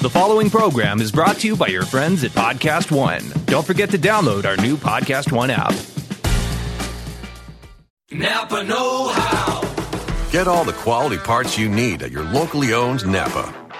The following program is brought to you by your friends at Podcast One. Don't forget to download our new Podcast One app. Napa Know How. Get all the quality parts you need at your locally owned Napa.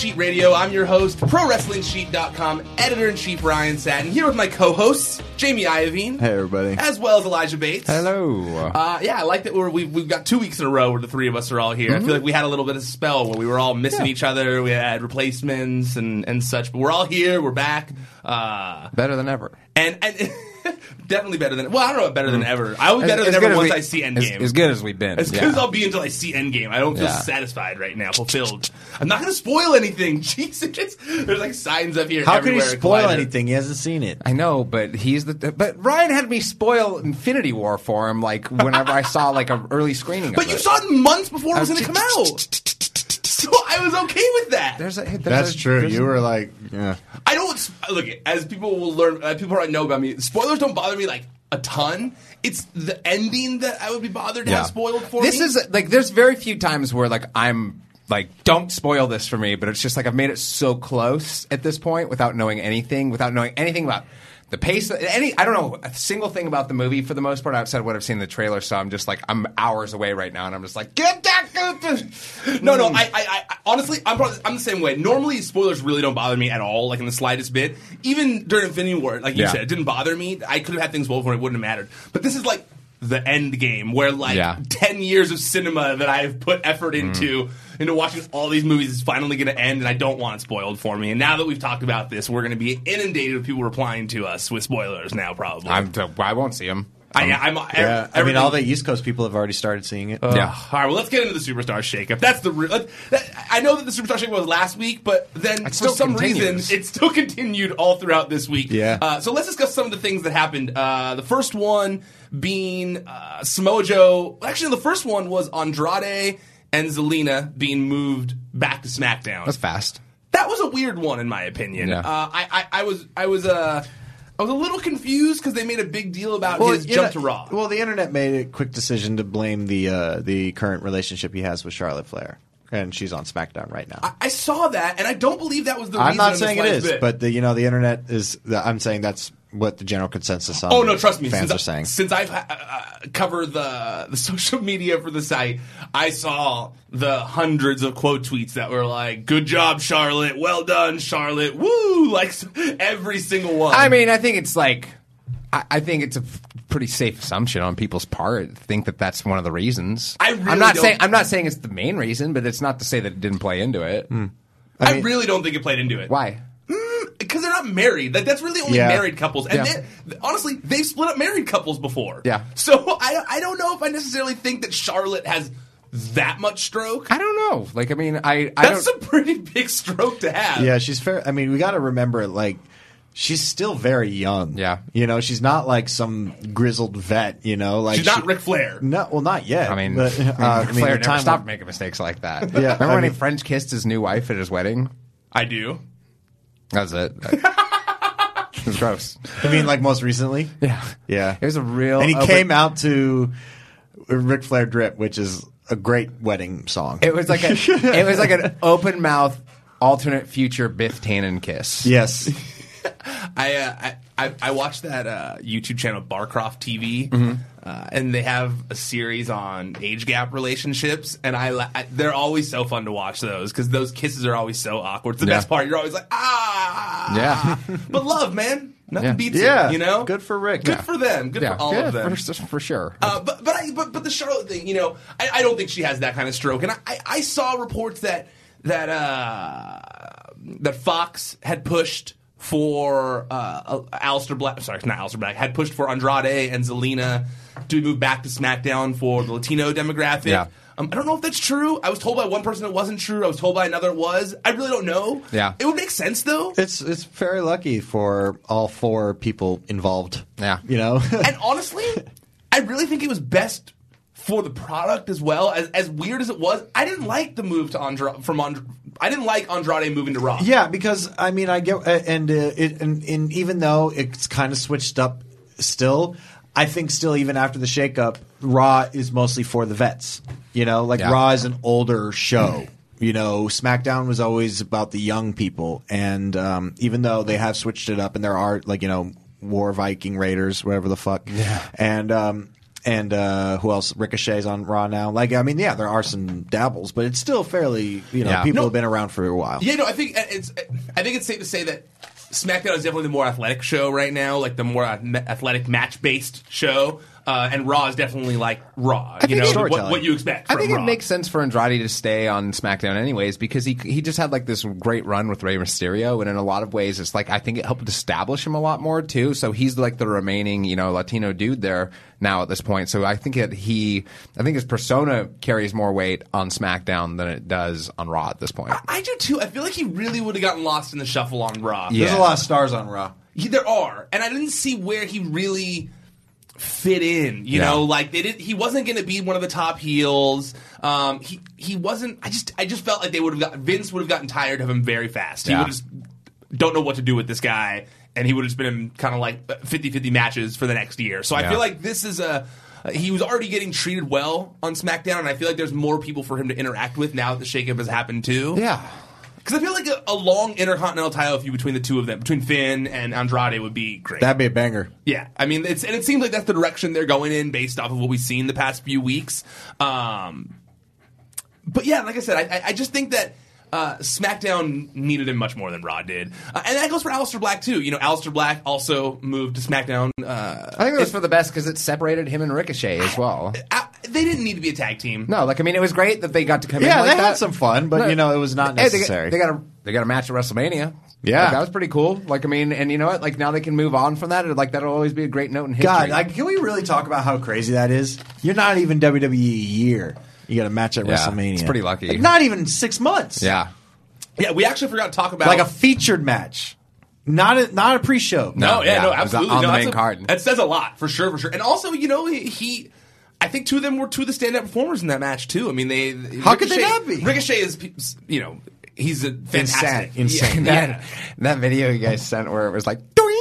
Sheet Radio. I'm your host, ProWrestlingSheet.com editor in chief Ryan Satin, here with my co-hosts Jamie Iovine, Hey, everybody. as well as Elijah Bates. Hello. Uh, yeah, I like that we're, we've, we've got two weeks in a row where the three of us are all here. I feel like we had a little bit of a spell where we were all missing each other. We had replacements and, and such, but we're all here. We're back. Uh, Better than ever. and, and definitely better than, well, I don't know better than mm. ever. I was better than ever once I see Endgame. As, as good as we've been. As good yeah. as I'll be until I see Endgame. I don't feel Yeah. satisfied right now, fulfilled. I'm not going to spoil anything. Jesus, there's like signs up here. How can he everywhere spoil Collider. anything? He hasn't seen it. I know, but he's the. But Ryan had me spoil Infinity War for him, like whenever I saw like an early screening. But of you it. saw it months before it was uh, going to come out. So I was okay with that. There's a, there's That's a- true. there's You a- were like, yeah. I don't look as people will learn. Uh, people already know about me. Spoilers don't bother me like a ton. It's the ending that I would be bothered to Yeah. have spoiled for This me. is like there's very few times where like I'm like don't spoil this for me, but it's just like I've made it so close at this point without knowing anything, without knowing anything about the pace. Any I don't know a single thing about the movie for the most part outside of what I've seen in the trailer. So I'm just like I'm hours away right now, and I'm just like get that. No, no. I, I, I honestly, I'm probably, I'm the same way. Normally, spoilers really don't bother me at all, like in the slightest bit. Even during Infinity War, like you Yeah. said, it didn't bother me. I could have had things spoiled for it wouldn't have mattered. But this is like the end game, where like Yeah. ten years of cinema that I've put effort mm. into into watching all these movies is finally going to end, and I don't want it spoiled for me. And now that we've talked about this, we're going to be inundated with people replying to us with spoilers now, probably. I'm I won't see them. I, yeah, I'm. Yeah, I mean, all the East Coast people have already started seeing it. Yeah. All right, well, let's get into the superstar shakeup. That's the. Re- let- that, I know that the superstar shakeup was last week, but then for some continues. reason it still continued all throughout this week. Yeah. Uh, so let's discuss some of the things that happened. Uh, the first one being uh, Samoa Joe. Actually, the first one was Andrade and Zelina being moved back to SmackDown. That's fast. That was a weird one, in my opinion. Yeah. Uh, I, I, I was, I was, uh, I was a little confused because they made a big deal about his jump know- to Raw. Well, the internet made a quick decision to blame the uh, the current relationship he has with Charlotte Flair, and she's on SmackDown right now. I, I saw that, and I don't believe that was the I'm reason. not saying it is, bit. but the, you know the internet is. I'm saying that's what the general consensus on. Oh no, trust me. fans since, are saying. since I've uh, uh, covered the the social media for the site, I saw the hundreds of quote tweets that were like, "Good job, Charlotte. Well done, Charlotte. Woo!" Like every single one. I mean, I think it's like, I, I think it's a f- pretty safe assumption on people's part. Think that that's one of the reasons. I really am not don't- saying I'm not saying it's the main reason, but it's not to say that it didn't play into it. I, mean- really don't think it played into it. Why? Because they're not married. Like that's really only Yeah. married couples. And Yeah. they- honestly, they've split up married couples before. Yeah. So I I don't know if I necessarily think that Charlotte has that much stroke. I don't know. Like, I mean, I I That's don't. a pretty big stroke to have. Yeah, she's fair. I mean, we got to remember, like, she's still very young. Yeah. you know, she's not like some grizzled vet. You know, like She's not she- Ric Flair. No, well, not yet. I mean, but, uh, I I mean, mean, Flair the never time stopped making mistakes like that. Yeah, Remember I when he French kissed his new wife at his wedding? I do. That was it. it was gross. I mean, like most recently. Yeah. Yeah, It was a real. and he open- came out to Ric Flair "Drip," which is a great wedding song. It was like a. it was like an open mouth alternate future Biff Tannen kiss. yes, I, uh, I I I watched that uh, YouTube channel Barcroft TV, Mm-hmm. uh, and they have a series on age gap relationships, and I, I they're always so fun to watch those because those kisses are always so awkward. It's the Yeah. best part. You're always like ah, Yeah. but love, man, nothing Yeah. beats yeah. it. You know, good for Rick. good for them, good Yeah, for all yeah, of them. for, for sure. Uh, but but I but but the Charlotte thing, you know, I, I don't think she has that kind of stroke. And I, I, I saw reports that that uh, that Fox had pushed for uh, Aleister Black. Sorry, not Aleister Black. Had pushed for Andrade and Zelina to move back to SmackDown for the Latino demographic. Yeah. Um, I don't know if that's true. I was told by one person it wasn't true. I was told by another it was. I really don't know. Yeah. it would make sense though. It's it's very lucky for all four people involved. Yeah. you know. and honestly, I really think it was best for the product as well. As as weird as it was, I didn't like the move to Andrade from Andrade. I didn't like Andrade moving to Raw. Yeah, because I mean, I get, and uh, it, and, and even though it's kind of switched up, still, I think still even after the shakeup, Raw is mostly for the vets. You know, like Yeah. Raw is an older show. You know, SmackDown was always about the young people, and um, even though they have switched it up, and there are like you know War Viking Raiders, whatever the fuck, yeah, and. Um, and uh, who else? Ricochet's on Raw now. Like, I mean, yeah, there are some dabbles, but it's still fairly, you know, Yeah. people No. have been around for a while. Yeah, no, I think it's. I think it's safe to say that SmackDown is definitely the more athletic show right now, like the more ath- athletic match based show, uh, and Raw is definitely like Raw. you think know what, storytelling. what you expect. I from think Raw. it makes sense for Andrade to stay on SmackDown anyways because he he just had like this great run with Rey Mysterio and in a lot of ways it's like I think it helped establish him a lot more too. So he's like the remaining you know Latino dude there now at this point. So I think that he I think his persona carries more weight on SmackDown than it does on Raw at this point. I do too. I feel like he really would have gotten lost in the shuffle on Raw. Yeah. There's a lot of stars on Raw. He, there are, and I didn't see where he really fit in. You Yeah. know, like they did. He wasn't going to be one of the top heels. Um, he he wasn't. I just I just felt like they would have got Vince would have gotten tired of him very fast. He would just don't know what to do with this guy, and he would have been in kind of like 50-50 matches for the next year. So I feel like this is a. He was already getting treated well on SmackDown, and I feel like there's more people for him to interact with now that the shakeup has happened too. Yeah. Because I feel like a, a long intercontinental title feud between the two of them, between Finn and Andrade, would be great. That'd be a banger. yeah, I mean, it's and it seems like that's the direction they're going in based off of what we've seen the past few weeks. Um, but yeah, like I said, I, I- I just think that uh, SmackDown needed him much more than Raw did, uh, and that goes for Aleister Black too. You know, Aleister Black also moved to SmackDown. Uh, I think it was for the best because it separated him and Ricochet as well. uh, they didn't need to be a tag team. No, like I mean, it was great that they got to come in. Yeah, like they that. had some fun, but No. you know, it was not Hey, they got- necessary. They got, a they got a match at WrestleMania. Yeah. Like, that was pretty cool. Like, I mean, and you know what? Like, now they can move on from that. Like, that'll always be a great note in history. God, like, can we really talk about how crazy that is? You're not even WWE year. You got a match at Yeah, WrestleMania. it's pretty lucky. Like, not even six months. yeah. Yeah, we actually forgot to talk about like a featured match, not a not a pre-show. No, No, yeah, yeah, no, absolutely. on no, the that's main a- card. That says a lot for sure, for sure. And also, you know, he, he I think two of them were two of the stand-up performers in that match too. I mean, they How could they not be? Ricochet is, you know, he's a fantastic, Insane. Yeah, that, that video you guys sent where it was like, doing,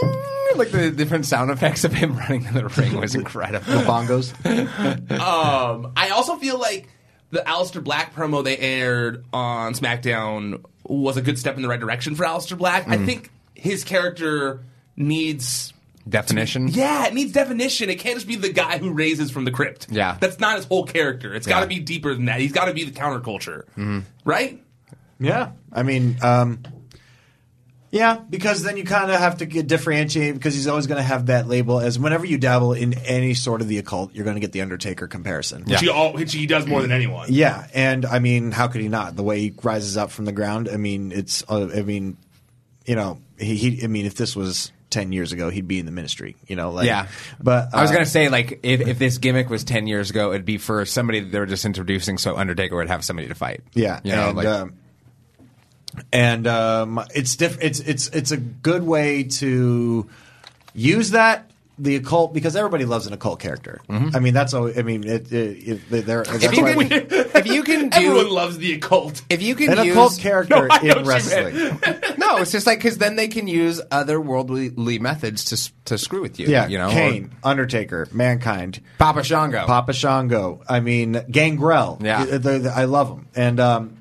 like the different sound effects of him running in the ring was incredible. The bongos. Um, I also feel like the Aleister Black promo they aired on SmackDown was a good step in the right direction for Aleister Black. Mm. I think his character needs Definition. Yeah, it needs definition. It can't just be the guy who raises from the crypt. Yeah. That's not his whole character. It's got to be deeper than that. He's got to be the counterculture. Mm-hmm. Right? Yeah, I mean, um, yeah, because then you kind of have to get differentiate because he's always going to have that label as whenever you dabble in any sort of the occult, you're going to get the Undertaker comparison. Which, he all, which he does more than anyone. Yeah, and I mean, how could he not? The way he rises up from the ground. I mean, it's. Uh, I mean, you know, he, he. I mean, if this was ten years ago, he'd be in the ministry. You know, like. Yeah. But I was uh, gonna say like if, if this gimmick was ten years ago, it'd be for somebody that they were just introducing, so Undertaker would have somebody to fight. Yeah, you know, and like um, and um, it's diff- It's it's it's a good way to use that the occult because everybody loves an occult character. I mean, that's all. I mean, it, it, it, they're, that's if you why- can, if you can do, Everyone loves the occult. if you can an use occult character No, I know what in wrestling. no, it's just like because then they can use other worldly methods to to screw with you. Yeah, you know, Kane, Undertaker, Mankind, or Papa Shango. Papa Shango. I mean, Gangrel. Yeah. Uh, they're- they're- I love them. And um,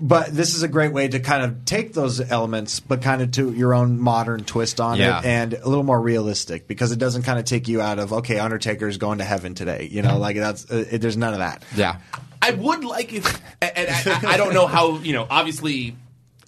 but this is a great way to kind of take those elements, but kind of to your own modern twist on Yeah. it, and a little more realistic because it doesn't kind of take you out of okay, Undertaker's going to heaven today. You know, like that's uh, it, there's none of that. yeah, I would like if, and I, I, I don't know how you know. Obviously,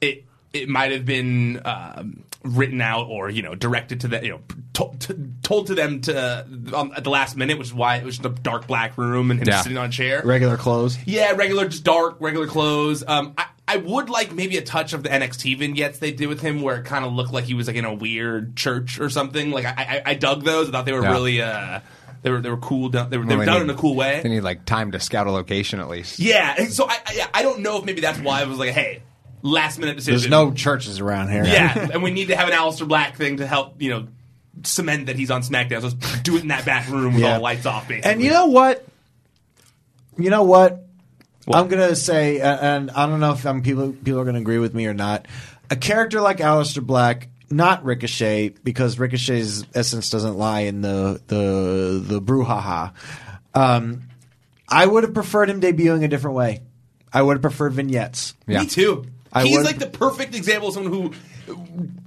it it might have been um, written out or you know directed to them, you know, to, to, told to them to um, at the last minute, which is why it was the dark black room and him Yeah. sitting on a chair. Regular clothes. Yeah, regular, just dark, regular clothes. Um, I, I would like maybe a touch of the NXT vignettes they did with him, where it kind of looked like he was like in a weird church or something. Like I, I, I dug those. I thought they were Yeah. really, uh, they were they were cool. Done, they were, they were they done need- in a cool way. They need like time to scout a location at least. Yeah, and so I, I, yeah, I don't know if maybe that's why I was like, hey, last minute decision. There's no churches around here. yeah, and we need to have an Aleister Black thing to help you know cement that he's on SmackDown. So let's do it in that back room with Yeah. all the lights off. Basically, And you know what? You know what? I'm gonna say, uh, and I don't know if um, people people are gonna agree with me or not. A character like Aleister Black, not Ricochet, because Ricochet's essence doesn't lie in the the the brouhaha. Um, I would have preferred him debuting a different way. I would have preferred vignettes. Yeah. me too. I he's would- like the perfect example of someone who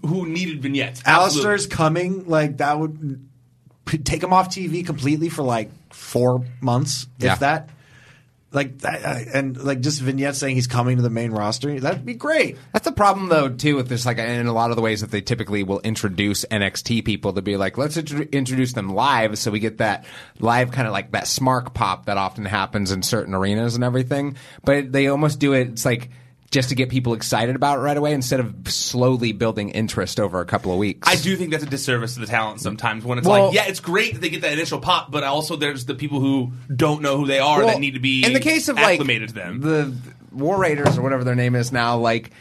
who needed vignettes. Aleister's Absolutely. coming, like that would p- take him off TV completely for like four months, if that. Like that, and like just vignettes saying he's coming to the main roster. That'd be great. That's the problem, though, too, with this. Like, in a lot of the ways that they typically will introduce NXT people to be like, let's intro- introduce them live, so we get that live kind of like that smark pop that often happens in certain arenas and everything. But they almost do it. It's like just to get people excited about it right away instead of slowly building interest over a couple of weeks. I do think that's a disservice to the talent sometimes when it's Well- like, yeah, it's great that they get that initial pop, but also there's the people who don't know who they are Well, that need to be in the case of like acclimated to them. the War Raiders or whatever their name is now, like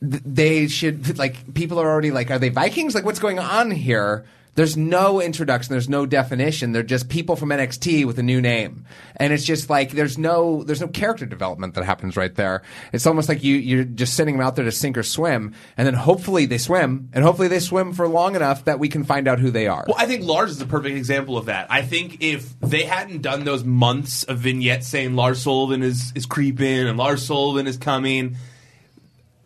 they should like people are already like, are they Vikings? Like, what's going on here? There's no introduction. There's no definition. They're just people from NXT with a new name, and it's just like there's no there's no character development that happens right there. It's almost like you you're just sending them out there to sink or swim, and then hopefully they swim, and hopefully they swim for long enough that we can find out who they are. Well, I think Lars is a perfect example of that. I think if they hadn't done those months of vignettes saying Lars Sullivan is, is creeping and Lars Sullivan is coming,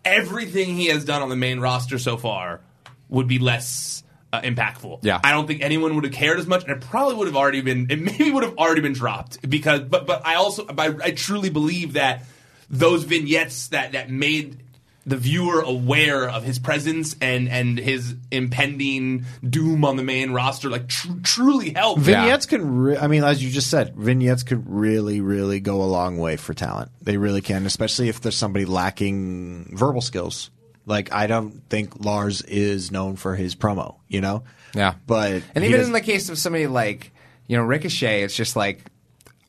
everything he has done on the main roster so far would be less uh, impactful. Yeah. I don't think anyone would have cared as much, and it probably would have already been. It maybe would have already been dropped because. But but I also I, I truly believe that those vignettes that that made the viewer aware of his presence and and his impending doom on the main roster like tr- truly helped. Vignettes can, re- I mean, as you just said, vignettes could really, really go a long way for talent. They really can, especially if there's somebody lacking verbal skills. Like I don't think Lars is known for his promo. You know. Yeah. But And even does- in the case of somebody like, you know, Ricochet, it's just like,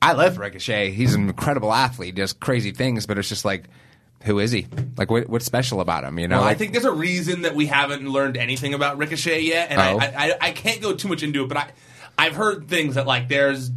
I love Ricochet. He's an incredible athlete, does crazy things, but it's just like, who is he? Like, what, what's special about him? You know, Well, I think there's a reason that we haven't learned anything about Ricochet yet, and Oh. I, I, I can't go too much into it. But I, I've heard things that like there's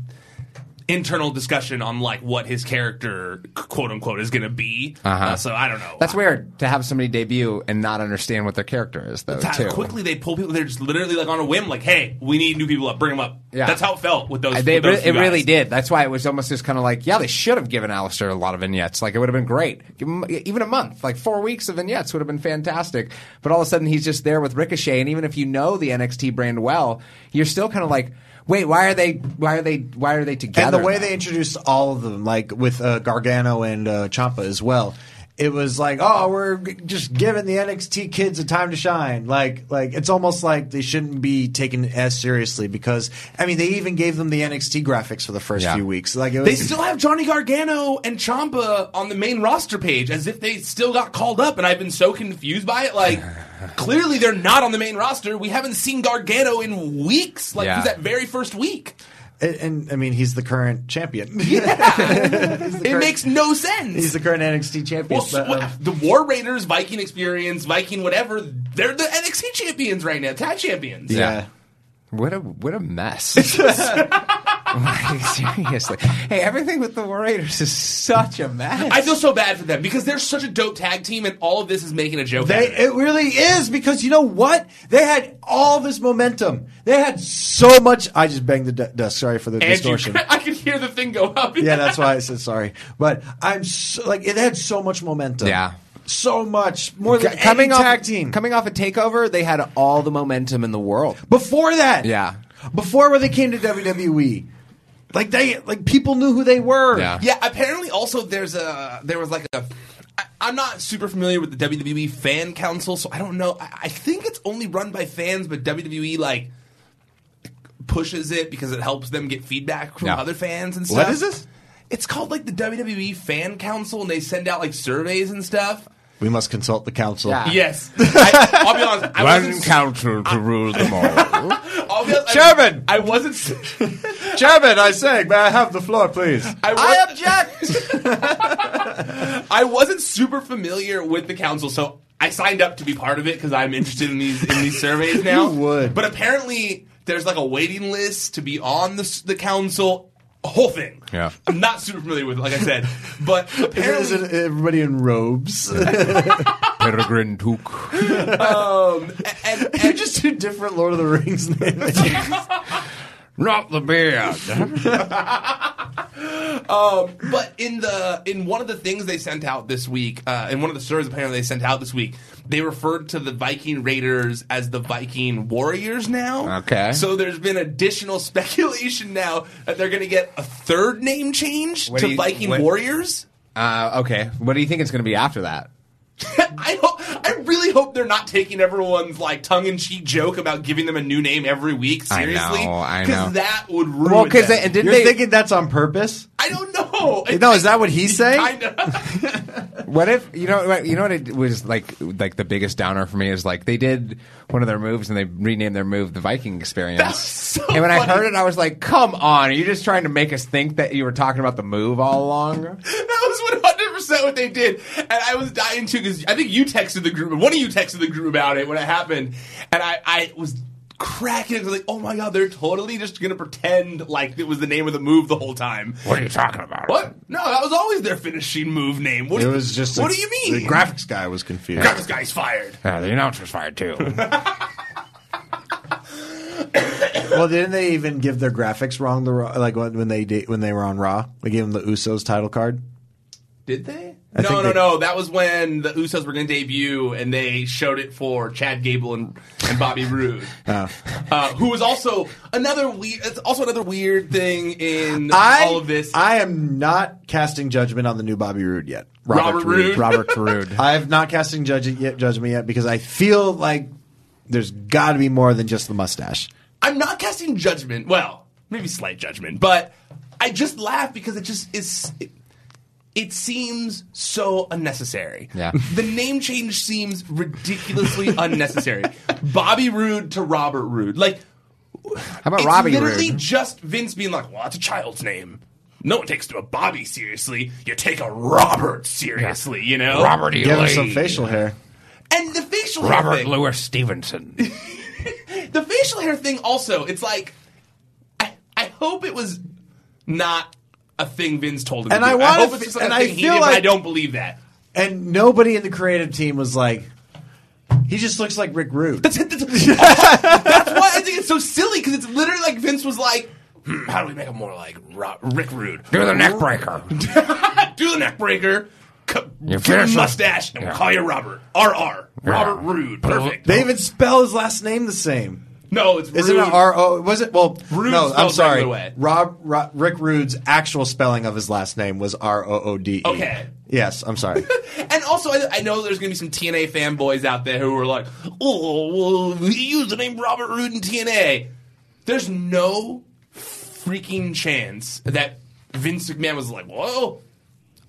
internal discussion on like what his character, quote unquote, is going to be. Uh-huh. Uh, so I don't know. that's weird to have somebody debut and not understand what their character is, though. How too. quickly they pull people. They're just literally like on a whim, like, "Hey, we need new people up. Bring them up." Yeah. That's how it felt with those. They, with those it two really did. That's why it was almost just kind of like, yeah, they should have given Aleister a lot of vignettes. Like, it would have been great. Give him even a month, like four weeks of vignettes would have been fantastic. But all of a sudden, he's just there with Ricochet, and even if you know the NXT brand well, you're still kind of like, wait, why are they? Why are they? Why are they together? and the way now? they introduced all of them, like with uh, Gargano and uh, Ciampa as well, it was like, oh, we're just giving the NXT kids a time to shine. Like, like it's almost like they shouldn't be taken as seriously because I mean, they even gave them the NXT graphics for the first Yeah. few weeks. Like, it was, They still have Johnny Gargano and Ciampa on the main roster page as if they still got called up, and I've been so confused by it. Like, clearly they're not on the main roster. We haven't seen Gargano in weeks. Like, Yeah. he's that very first week. And, and I mean, he's the current champion. It makes no sense. He's the current NXT champion. well, but, what- uh, the War Raiders, Viking Experience, Viking whatever, they're the NXT champions right now, tag champions. yeah. What a what a mess. like, seriously. Hey, everything with the War Raiders is such a mess. I feel so bad for them because they're such a dope tag team, and all of this is making a joke. out They, of it. it really is because you know what? They had all this momentum. They had so much. I just banged the de- desk. Sorry for the And you- distortion. I could hear the thing go up. yeah, that's why I said sorry. But I'm so, like it had so much momentum. Yeah. so much more than coming any off tag team. coming off a takeover, they had all the momentum in the world. Before that, Yeah. before when they came to WWE, like they like people knew who they were. Yeah. Yeah, apparently also there's a there was like a I, I'm not super familiar with the WWE fan council, so I don't know. I, I think it's only run by fans, but WWE like pushes it because it helps them get feedback from Yeah. other fans and stuff. What is this? It's called like the WWE fan council, and they send out like surveys and stuff. We must consult the council. Yeah. Yes, I, I'll be honest. I wasn't, council to rule them all. I'll be honest, Chairman! I wasn't. Chairman, I say, may I have the floor, please? I, was, object. I wasn't super familiar with the council, so I signed up to be part of it because I'm interested in these in these surveys now. You would. but apparently there's like a waiting list to be on the the council. A whole thing. Yeah. I'm not super familiar with it, like I said, but Is apparently, it everybody in robes? Peregrine Took. um, and, and, you just do different Lord of the Rings names. Not the beard. Um, but in the in one of the things they sent out this week, uh, in one of the stories apparently they sent out this week, they referred to the Viking Raiders as the Viking Warriors now. Okay. So there's been additional speculation now that they're going to get a third name change What to you- Viking what- Warriors. Uh, okay. What do you think it's going to be after that? I hope, I really hope they're not taking everyone's like tongue in cheek joke about giving them a new name every week I seriously. know, I know. that would ruin. Well, because them. and didn't You're they? thinking that's on purpose? I don't know. No, is that what he's saying? Kinda. What if you know? what- You know what it was like? Like the biggest downer for me is like they did one of their moves and they renamed their move the Viking Experience. That's so and when I heard it, I was like, "Come on! Are you just trying to make us think that you were talking about the move all along?" That was one hundred percent what they did, and I was dying too because I think you texted the group, one of you texted the group about it when it happened, and I, I was cracking. I was like, "Oh my god, they're totally just gonna pretend like it was the name of the move the whole time." What are you talking about? What? No, that was always their finishing move name. What It do- was just. What a- do you mean? The graphics guy was confused. Graphics guy's fired. Yeah, the announcer's fired too. well, didn't they even give their graphics wrong? The Raw- like when when they de- when they were on Raw, they gave them the Usos title card. Did they? I no, no, they- no. That was when the Usos were going to debut, and they showed it for Chad Gable and, and Bobby Roode, uh, who was also another weird. It's also another weird thing in I, all of this. I am not casting judgment on the new Bobby Roode yet. Robert Roode? Robert Roode. I have not casting judge yet, judgment yet because I feel like there's got to be more than just the mustache. I'm not casting judgment. Well, maybe slight judgment, but I just laugh because it just is. It, it seems so unnecessary. Yeah. The name change seems ridiculously unnecessary. Bobby Roode to Robert Roode. Like, How about it's Robbie literally Roode? just Vince being like, well, that's a child's name. No one takes a Bobby seriously. You take a Robert seriously, you know? Robert E. Give him Lee. some facial hair. And the facial hair Robert thing. Louis Stevenson. The facial hair thing also, it's like, I, I hope it was not a thing Vince told him And to I do. wanna hope f- it's just and a I thing he feel did, but I don't believe that. And nobody in the creative team was like, he just looks like Rick Rude. That's, that's, that's why I think it's so silly because it's literally like Vince was like, hmm, "How do we make him more like Ro- Rick Rude? Do the neck breaker. Do the neck breaker, cu- You give finish him it. mustache, and we'll Yeah. call you Robert. R R Robert Rude. Perfect. They even spell his last name the same. No, it's Isn't Rude. it R O? Was it? Well, Rude no. I'm spelled sorry. regular way. Rob, Ro- Rick Rude's actual spelling of his last name was R O O D E. Okay. Yes, I'm sorry. And also, I, I know there's going to be some TNA fanboys out there who are like, "Oh, well, he used the name Robert Roode in TNA." There's no freaking chance that Vince McMahon was like, "Whoa."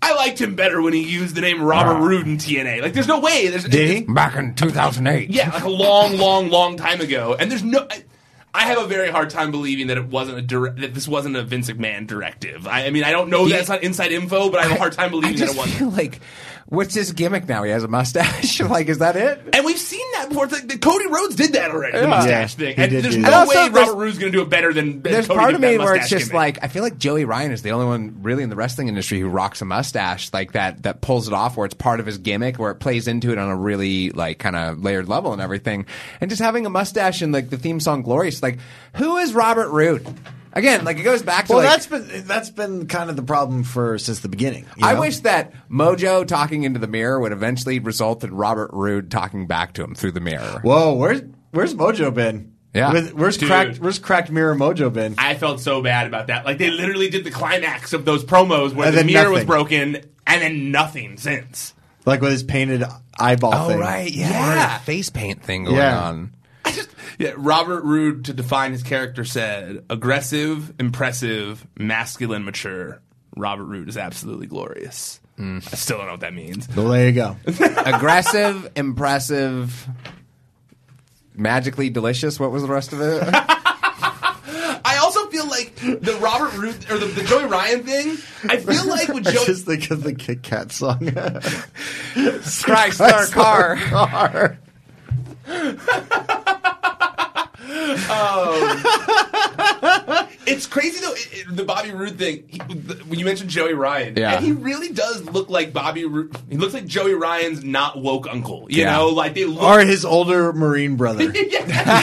I liked him better when he used the name Robert ah. Roode in TNA. Like, there's no way. There's, Did he? Back in 2008. Yeah, like a long, long, long time ago. And there's no. I, I have a very hard time believing that it wasn't a dire- that this wasn't a Vince McMahon directive. I, I mean, I don't know Yeah. that's not inside info, but I have a hard time I believing that it wasn't. feel like, what's his gimmick now? He has a mustache. like, is that it? And we've seen that before. It's like, the Cody Rhodes did that already, the mustache Yeah, thing. he And did there's do no that. And also, way there's- Robert Roode's going to do it better than, than There's Cody part did of that me where it's mustache just gimmick. like I feel like Joey Ryan is the only one really in the wrestling industry who rocks a mustache like that that pulls it off where it's part of his gimmick where it plays into it on a really like kind of layered level and everything. And just having a mustache in like the theme song Glorious like who is Robert Roode? Again, like it goes back to well, like that's been that's been kind of the problem for since the beginning. you I know? wish that Mojo talking into the mirror would eventually result in Robert Roode talking back to him through the mirror. Whoa, where's where's Mojo been? Yeah. With- where's Dude. cracked Where's cracked mirror Mojo been? I felt so bad about that. Like, they literally did the climax of those promos where And the then mirror was nothing. broken and then nothing since. like with his painted eyeball Oh thing. right, yeah, Yeah. face paint thing going Yeah. on. I just, yeah, Robert Roode, to define his character, said aggressive, impressive, masculine, mature. Robert Roode is absolutely glorious. Mm. I still don't know what that means. Well, there you go. aggressive, impressive, magically delicious. What was the rest of it? I also feel like the Robert Roode or the, the Joey Ryan thing. I feel like with I Joey, just think of the Kit Kat song. Chrysler car. car. Um, it's crazy though. It, it- the Bobby Roode thing. He, the, when you mentioned Joey Ryan, Yeah. and he really does look like Bobby. Roode. He looks like Joey Ryan's not woke uncle. You Yeah. know, like they look. Or his older Marine brother. Hey,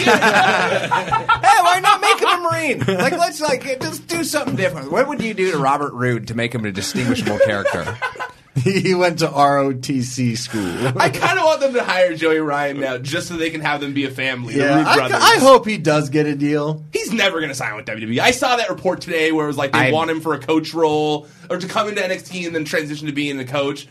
why not make him a Marine? Like, let's like just do something different. What would you do to Robert Roode to make him a distinguishable character? he went to ROTC school. I kind of want them to hire Joey Ryan now, just so they can have them be a family. yeah, Roode I. I hope he does get a deal. He's never going to sign with WWE. I saw that report today where it was like they I- want him for a coach role or to come into NXT and then transition to being the coach.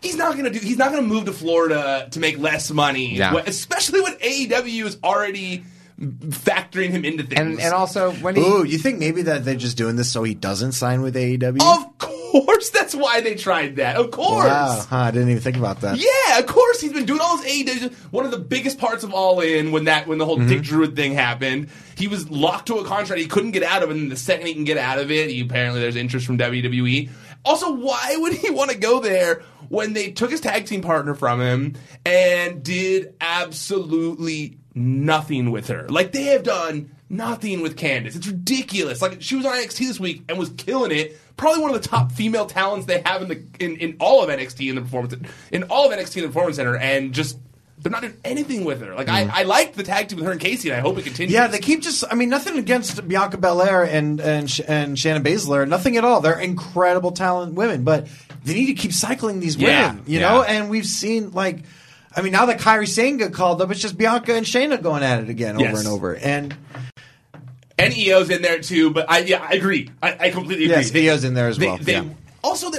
He's not going to do. He's not going to move to Florida to make less money, Yeah. Especially when AEW is already factoring him into things. And and also when he Ooh, you think maybe that they're just doing this so he doesn't sign with AEW? of course, that's why they tried that. Of course. wow, huh, I didn't even think about that. Yeah, of course he's been doing all those AEW. One of the biggest parts of All In when that when the whole Dick mhm. Druid thing happened, he was locked to a contract he couldn't get out of, and the second he can get out of it, he, apparently there's interest from WWE. Also, why would he want to go there when they took his tag team partner from him and did absolutely nothing with her? Like they have done nothing with Candice. It's ridiculous. Like she was on NXT this week and was killing it. Probably one of the top female talents they have in the in, in all of NXT in the performance in all of NXT in the performance center, and just they're not doing anything with her. Like I, mm. I liked the tag team with her and Casey, and I hope it continues. Yeah, they keep just. I mean, nothing against Bianca Belair and and and Shayna Baszler. Nothing at all. They're incredible talent women, but they need to keep cycling these Yeah, women. You yeah. know, and we've seen like. I mean, now that Kairi Sane got called up, it's just Bianca and Shayna going at it again Yes. over and over. And and Io's in there too. But I yeah, I agree. I, I completely agree. Yes, Io's in there as they- well, they- yeah. Also,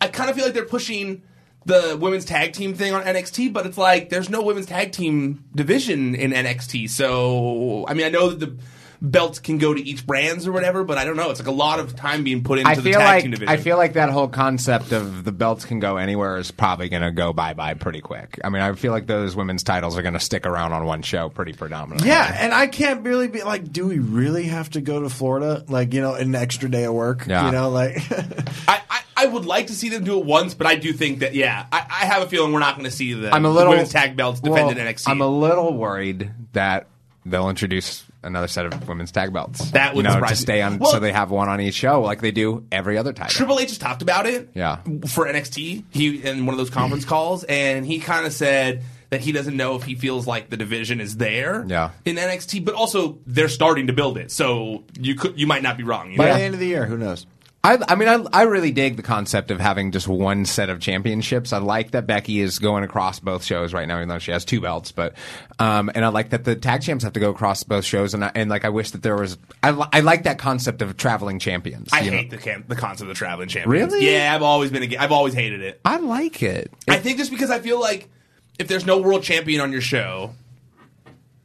I kind of feel like they're pushing the women's tag team thing on NXT, but it's like there's no women's tag team division in NXT. So I mean, I know that the belts can go to each brands or whatever. But I don't know. It's like a lot of time being put into I the feel tag like team division. I feel like that whole concept of the belts can go anywhere is probably going to go bye bye pretty quick. I mean, I feel like those women's titles are going to stick around on one show pretty predominantly. Yeah, and I can't really be like, do we really have to go to Florida? Like, you know, an extra day of work. Yeah. You know, like I, I, I would like to see them do it once, but I do think that yeah, I, I have a feeling we're not going to see the, I'm a little women's tag belts defended well, NXT. I'm a little worried that they'll introduce another set of women's tag belts. That would you know surprise to me. stay on, Well- so they have one on each show like they do every other title. Triple H has talked about it. Yeah. For NXT, he in one of those conference calls, and he kind of said that he doesn't know if he feels like the division is there. Yeah. In NXT, but also they're starting to build it, so you could you might not be wrong. You by know? the end of the year, who knows? I, I mean, I, I really dig the concept of having just one set of championships. I like that Becky is going across both shows right now, even though she has two belts. But um, and I like that the tag champs have to go across both shows. And I, and like I wish that there was. I, li- I like that concept of traveling champions. I you know? hate the cam- the concept of traveling champions. Really? Yeah, I've always been. ag- I've always hated it. I like it. I think just because I feel like if there's no world champion on your show,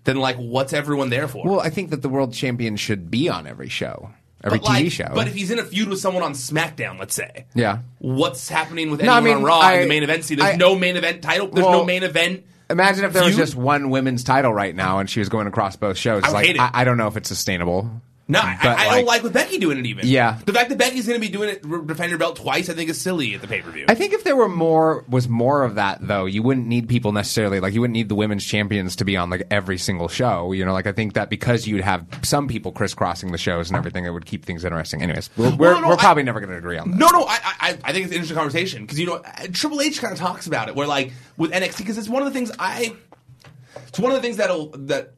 then like what's everyone there for? Well, I think that the world champion should be on every show, every But, TV like, show. But if he's in a feud with someone on SmackDown, let's say, yeah. what's happening with No, I anyone on Raw I- in the main event? See, there's I- no main event title. There's Well, no main event. Imagine if there was just one women's title right now and she was going across both shows. Like. I, I don't know if it's sustainable. No, I, I don't like with Becky doing it. Even Yeah. the fact that Becky's going to be doing it, re- defend her belt twice, I think is silly at the pay per view. I think if there were more was more of that though, you wouldn't need people necessarily like you wouldn't need the women's champions to be on like every single show. You know, like I think that because you'd have some people crisscrossing the shows and everything, it would keep things interesting. Anyways, we're we're, no, no, we're I- probably never going to agree on that. No, no, I, I, I think it's an interesting conversation because you know Triple H kind of talks about it, where like with NXT, because it's one of the things I, it's one of the things that'll that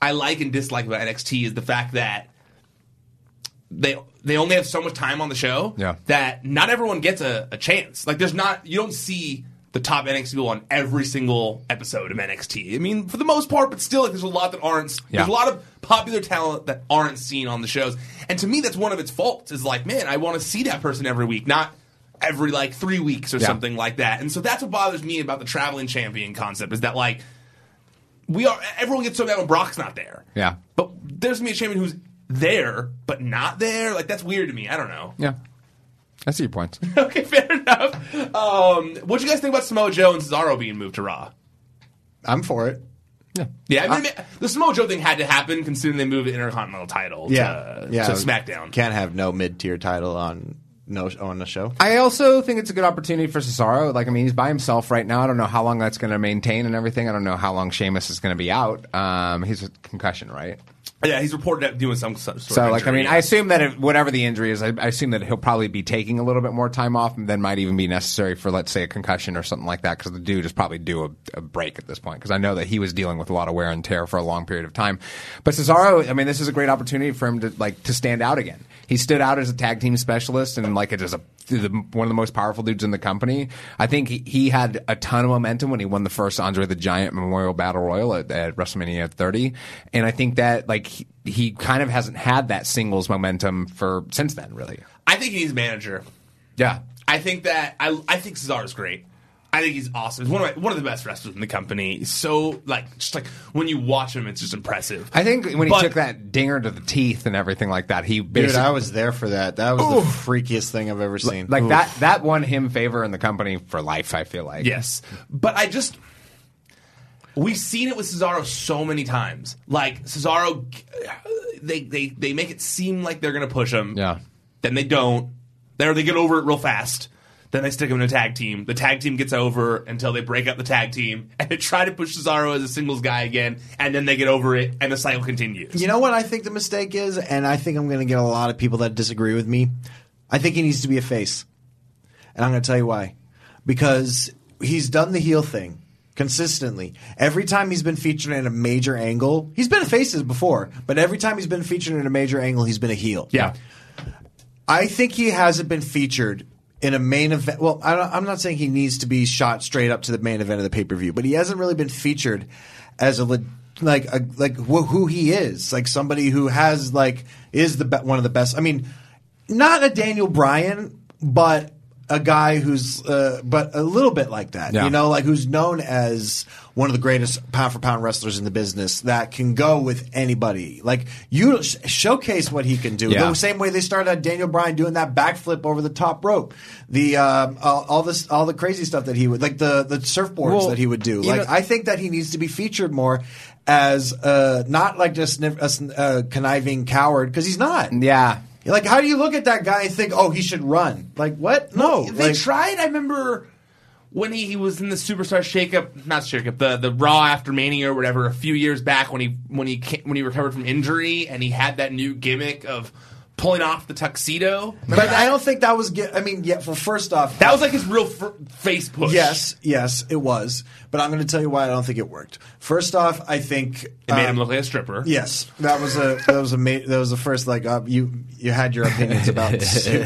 I like and dislike about NXT is the fact that they they only have so much time on the show Yeah. that not everyone gets a, a chance. Like there's not you don't see the top NXT people on every single episode of NXT. I mean, for the most part, but still, like there's a lot that aren't. Yeah. There's a lot of popular talent that aren't seen on the shows, and to me, that's one of its faults. Is like, man, I want to see that person every week, not every like three weeks or Yeah. something like that. And so that's what bothers me about the traveling champion concept is that like we are everyone gets so mad when Brock's not there. Yeah. But there's gonna be a champion who's there but not there. Like that's weird to me. I don't know. Yeah, I see your points. okay, fair enough. Um, what do you guys think about Samoa Joe and Cesaro being moved to Raw? I'm for it. Yeah, I mean, the Samoa Joe thing had to happen considering they moved the Intercontinental title Yeah, to, yeah. to SmackDown. Can't have no mid tier title on no on the show. I also think it's a good opportunity for Cesaro. Like, I mean, he's by himself right now. I don't know how long that's going to maintain and everything. I don't know how long Sheamus is going to be out. Um, he's a concussion, right? Yeah, he's reported at doing some sort of So, like, I mean, yeah. I assume that if, whatever the injury is, I, I assume that he'll probably be taking a little bit more time off than might even be necessary for, let's say, a concussion or something like that. Because the dude is probably due a, a break at this point. Because I know that he was dealing with a lot of wear and tear for a long period of time. But Cesaro, I mean, this is a great opportunity for him to like to stand out again. He stood out as a tag team specialist and like it is a the, one of the most powerful dudes in the company. I think he, he had a ton of momentum when he won the first Andre the Giant Memorial Battle Royal at, at WrestleMania 30, and I think that like he, he kind of hasn't had that singles momentum for since then, really. I think he needs a manager. Yeah, I think that I I think Cesaro's great. I think he's awesome. He's one of my, one of the best wrestlers in the company. So like just like when you watch him, it's just impressive. I think when he But- took that dinger to the teeth and everything like that, he Dude, basically I was there for that. That was the freakiest thing I've ever seen. like Oof. that that won him favor in the company for life. I feel like Yes, but I just we've seen it with Cesaro so many times. Like Cesaro, they they they make it seem like they're going to push him. Yeah. Then they don't. Then they get over it real fast. Then they stick him in a tag team. The tag team gets over until they break up the tag team and they try to push Cesaro as a singles guy again. And then they get over it and the cycle continues. You know what I think the mistake is, and I think I'm going to get a lot of people that disagree with me. I think he needs to be a face, and I'm going to tell you why. Because he's done the heel thing consistently. Every time he's been featured in a major angle, he's been a faces before, but every time he's been featured in a major angle, he's been a heel. Yeah. I think he hasn't been featured in a main event. Well, I I'm not saying he needs to be shot straight up to the main event of the pay per view, but he hasn't really been featured as a like a, like wh- who he is, like somebody who has like is the be- one of the best. I mean, not a Daniel Bryan, but a guy who's, uh, but a little bit like that. Yeah. You know, like who's known as one of the greatest pound for pound wrestlers in the business that can go with anybody. Like you sh- showcase what he can do. Yeah. The same way they started Daniel Bryan doing that backflip over the top rope. The um, all, all this, all the crazy stuff that he would like the the surfboards Well, that he would do. Like know- I think that he needs to be featured more as uh, not like just a uh, conniving coward because he's not. Yeah. Like, how do you look at that guy and think, oh, he should run? Like, what? No. they like, tried. I remember when he, he was in the Superstar Shakeup, not Shakeup, the the Raw after Mania or whatever, a few years back when he when he came, when he recovered from injury and he had that new gimmick of pulling off the tuxedo. Remember but that? I don't think that was. ge- I mean, yeah. Well, first off, that was like his real f- face push. Yes, yes, it was. But I'm going to tell you why I don't think it worked. First off, I think it made him um, look like a stripper. Yes, that was a that was a ma- that was the first like uh, you you had your opinions about the suit.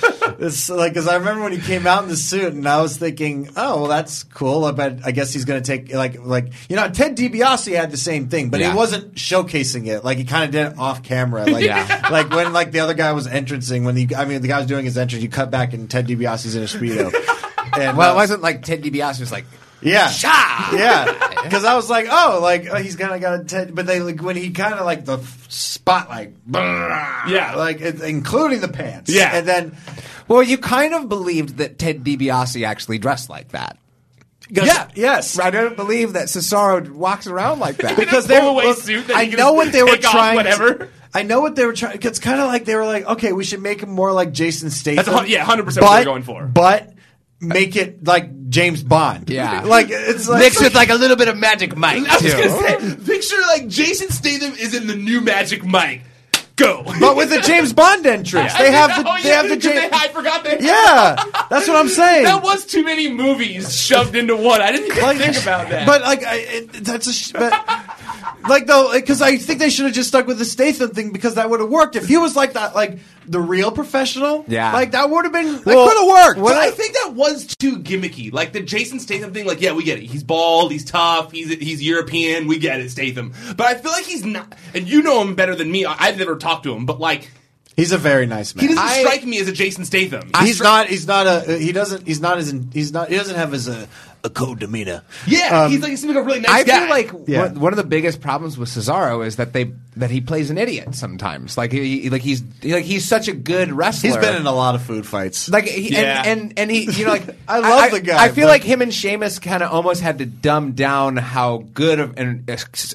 it's like because I remember when he came out in the suit, and I was thinking, oh, well, that's cool. I bet I guess he's going to take like like you know Ted DiBiase had the same thing, but Yeah. he wasn't showcasing it. Like he kind of did it off camera. Like Yeah. like when like the other guy was entrancing when the I mean the guy was doing his entrance, you cut back and Ted DiBiase's in a speedo. And, Well, uh, it wasn't like Ted DiBiase was like, yeah, Sha! yeah. Because I was like, oh, like oh, he's kind of got a Ted, but they like when he kind of like the f- spot like, Yeah. like it, including the pants, Yeah. and then well, you kind of believed that Ted DiBiase actually dressed like that. yeah, yes, I don't believe that Cesaro walks around like that. because Pull they away well, suit that I he can know what they were take off trying. whatever. To, I know what they were trying. It's kind of like they were like, okay, we should make him more like Jason Statham. That's a hun- yeah, 100% what but- they're going for. But make it like James Bond. Yeah. like it's like Mixed with like a little bit of Magic Mike I was too. gonna say, picture like Jason Statham is in the new Magic Mike. Go. but with the James Bond entrance, they have the oh, they yeah, have the they- James. I forgot they. Yeah, that's what I'm saying. That was too many movies shoved into one. I didn't even Like- think about that. But like, I, it, that's a sh- but, like though, because I think they should have just stuck with the Statham thing because that would have worked. If he was like that, like the real professional, Yeah. like that would have been that Well, could have worked. But I think that was too gimmicky. Like the Jason Statham thing, like, yeah, we get it. He's bald, he's tough, he's he's European, we get it, Statham. But I feel like he's not and you know him better than me. I- I've never talked to him, but like He's a very nice man. he doesn't I- strike me as a Jason Statham. he's not. He's not a. He doesn't. He's not as. In, he's not. He doesn't have as a, a cold demeanor. yeah, Um, he's like he seems like a really nice guy. I guy. feel like Yeah. one, one of the biggest problems with Cesaro is that they that he plays an idiot sometimes. Like he like he's like he's such a good wrestler. He's been in a lot of food fights. like he, Yeah. and, and and he you know like I love the guy, I feel but- like him and Sheamus kind of almost had to dumb down how good of and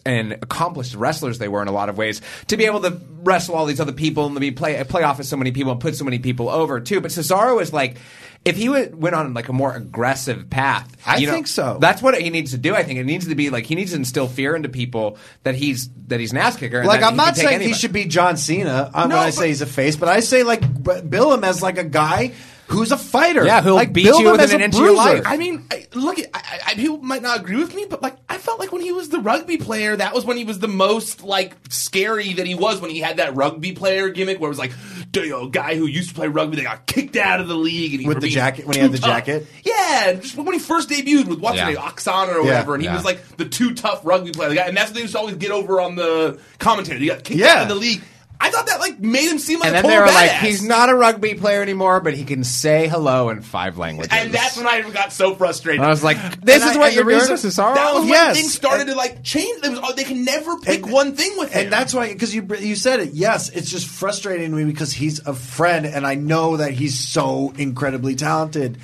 and accomplished wrestlers they were in a lot of ways to be able to wrestle all these other people and to be play play off of so many people and put so many people over too. But Cesaro is like. If he would, went on like a more aggressive path, I you know, think so. That's what he needs to do. I think it needs to be like he needs to instill fear into people that he's that he's an ass kicker. Like I'm not saying he should be John Cena uh, No, when I but- say he's a face, but I say like b- bill him as like a guy who's a fighter. Yeah, who'll like, beat build you him within as a an inch of your bruiser. life. I mean, I, look, at, I, I, people might not agree with me, but like, I felt like when he was the rugby player, that was when he was the most like scary that he was when he had that rugby player gimmick where it was like, you know, a guy who used to play rugby, they got kicked out of the league, and he With the jacket- when he had the tough. jacket? Yeah, just when he first debuted with what's Yeah. his name, Aksana or Yeah, whatever, and he yeah. was like the too tough rugby player, the guy, and that's what they used to always get over on the commentary. He got kicked Yeah. out of the league. I thought that like made him seem like and a then total they were like, badass. he's not a rugby player anymore, but he can say hello in five languages. And that's when I got so frustrated. And I was like, this And is I- what and you're the doing to Cesaro. That was when Yes. things started to like change. It was, oh, they can never pick one thing with him. And that's why, because you you said it. Yes, it's just frustrating to me because he's a friend, and I know that he's so incredibly talented.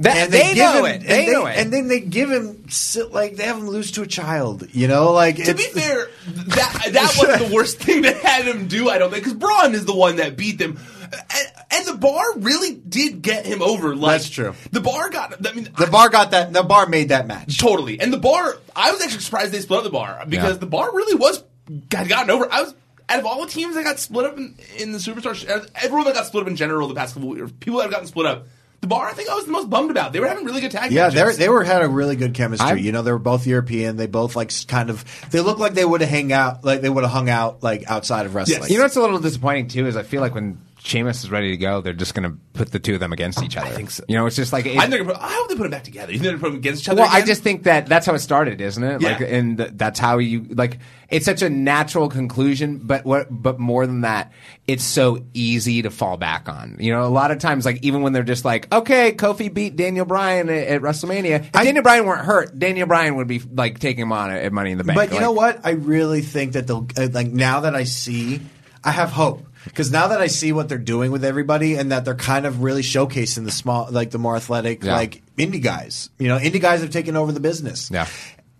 That- and they give know him, it. and They know it. And then they give him like they have him lose to a child. You know, like to be fair, that that wasn't the worst thing that had him do. I don't think because Braun is the one that beat them, and, and the bar really did get him over. Like, That's true. The bar got. I mean, the bar got that. The bar made that match. totally. And the bar, I was actually surprised they split up the bar because Yeah. the bar really was had gotten over. I was. Out of all the teams that got split up in, in the Superstar, everyone that got split up in general the past couple of years, people that have gotten split up, the bar I think I was the most bummed about. They were having really good tag Yeah, matches. they they were had a really good chemistry. I'm- you know, they were both European. They both like kind of. They looked like they would have hang out, like they would have hung out like outside of wrestling. Yes. You know what's a little disappointing too is I feel like when Sheamus is ready to go, they're just going to put the two of them against each other. I think so. You know, it's just like it, I, think I hope they put them back together. You think they're put them against each other? well, I just think that that's how it started, isn't it? Yeah. Like, and th- that's how you like. It's such a natural conclusion, but what? But more than that, it's so easy to fall back on. You know, a lot of times, like even when they're just like, okay, Kofi beat Daniel Bryan at, at WrestleMania. If Daniel Bryan weren't hurt, Daniel Bryan would be like taking him on at Money in the Bank. But you Like, know what? I really think that they'll uh, like now that I see, I have hope because now that I see what they're doing with everybody and that they're kind of really showcasing the small, like the more athletic, Yeah. like indie guys. You know, indie guys have taken over the business. Yeah.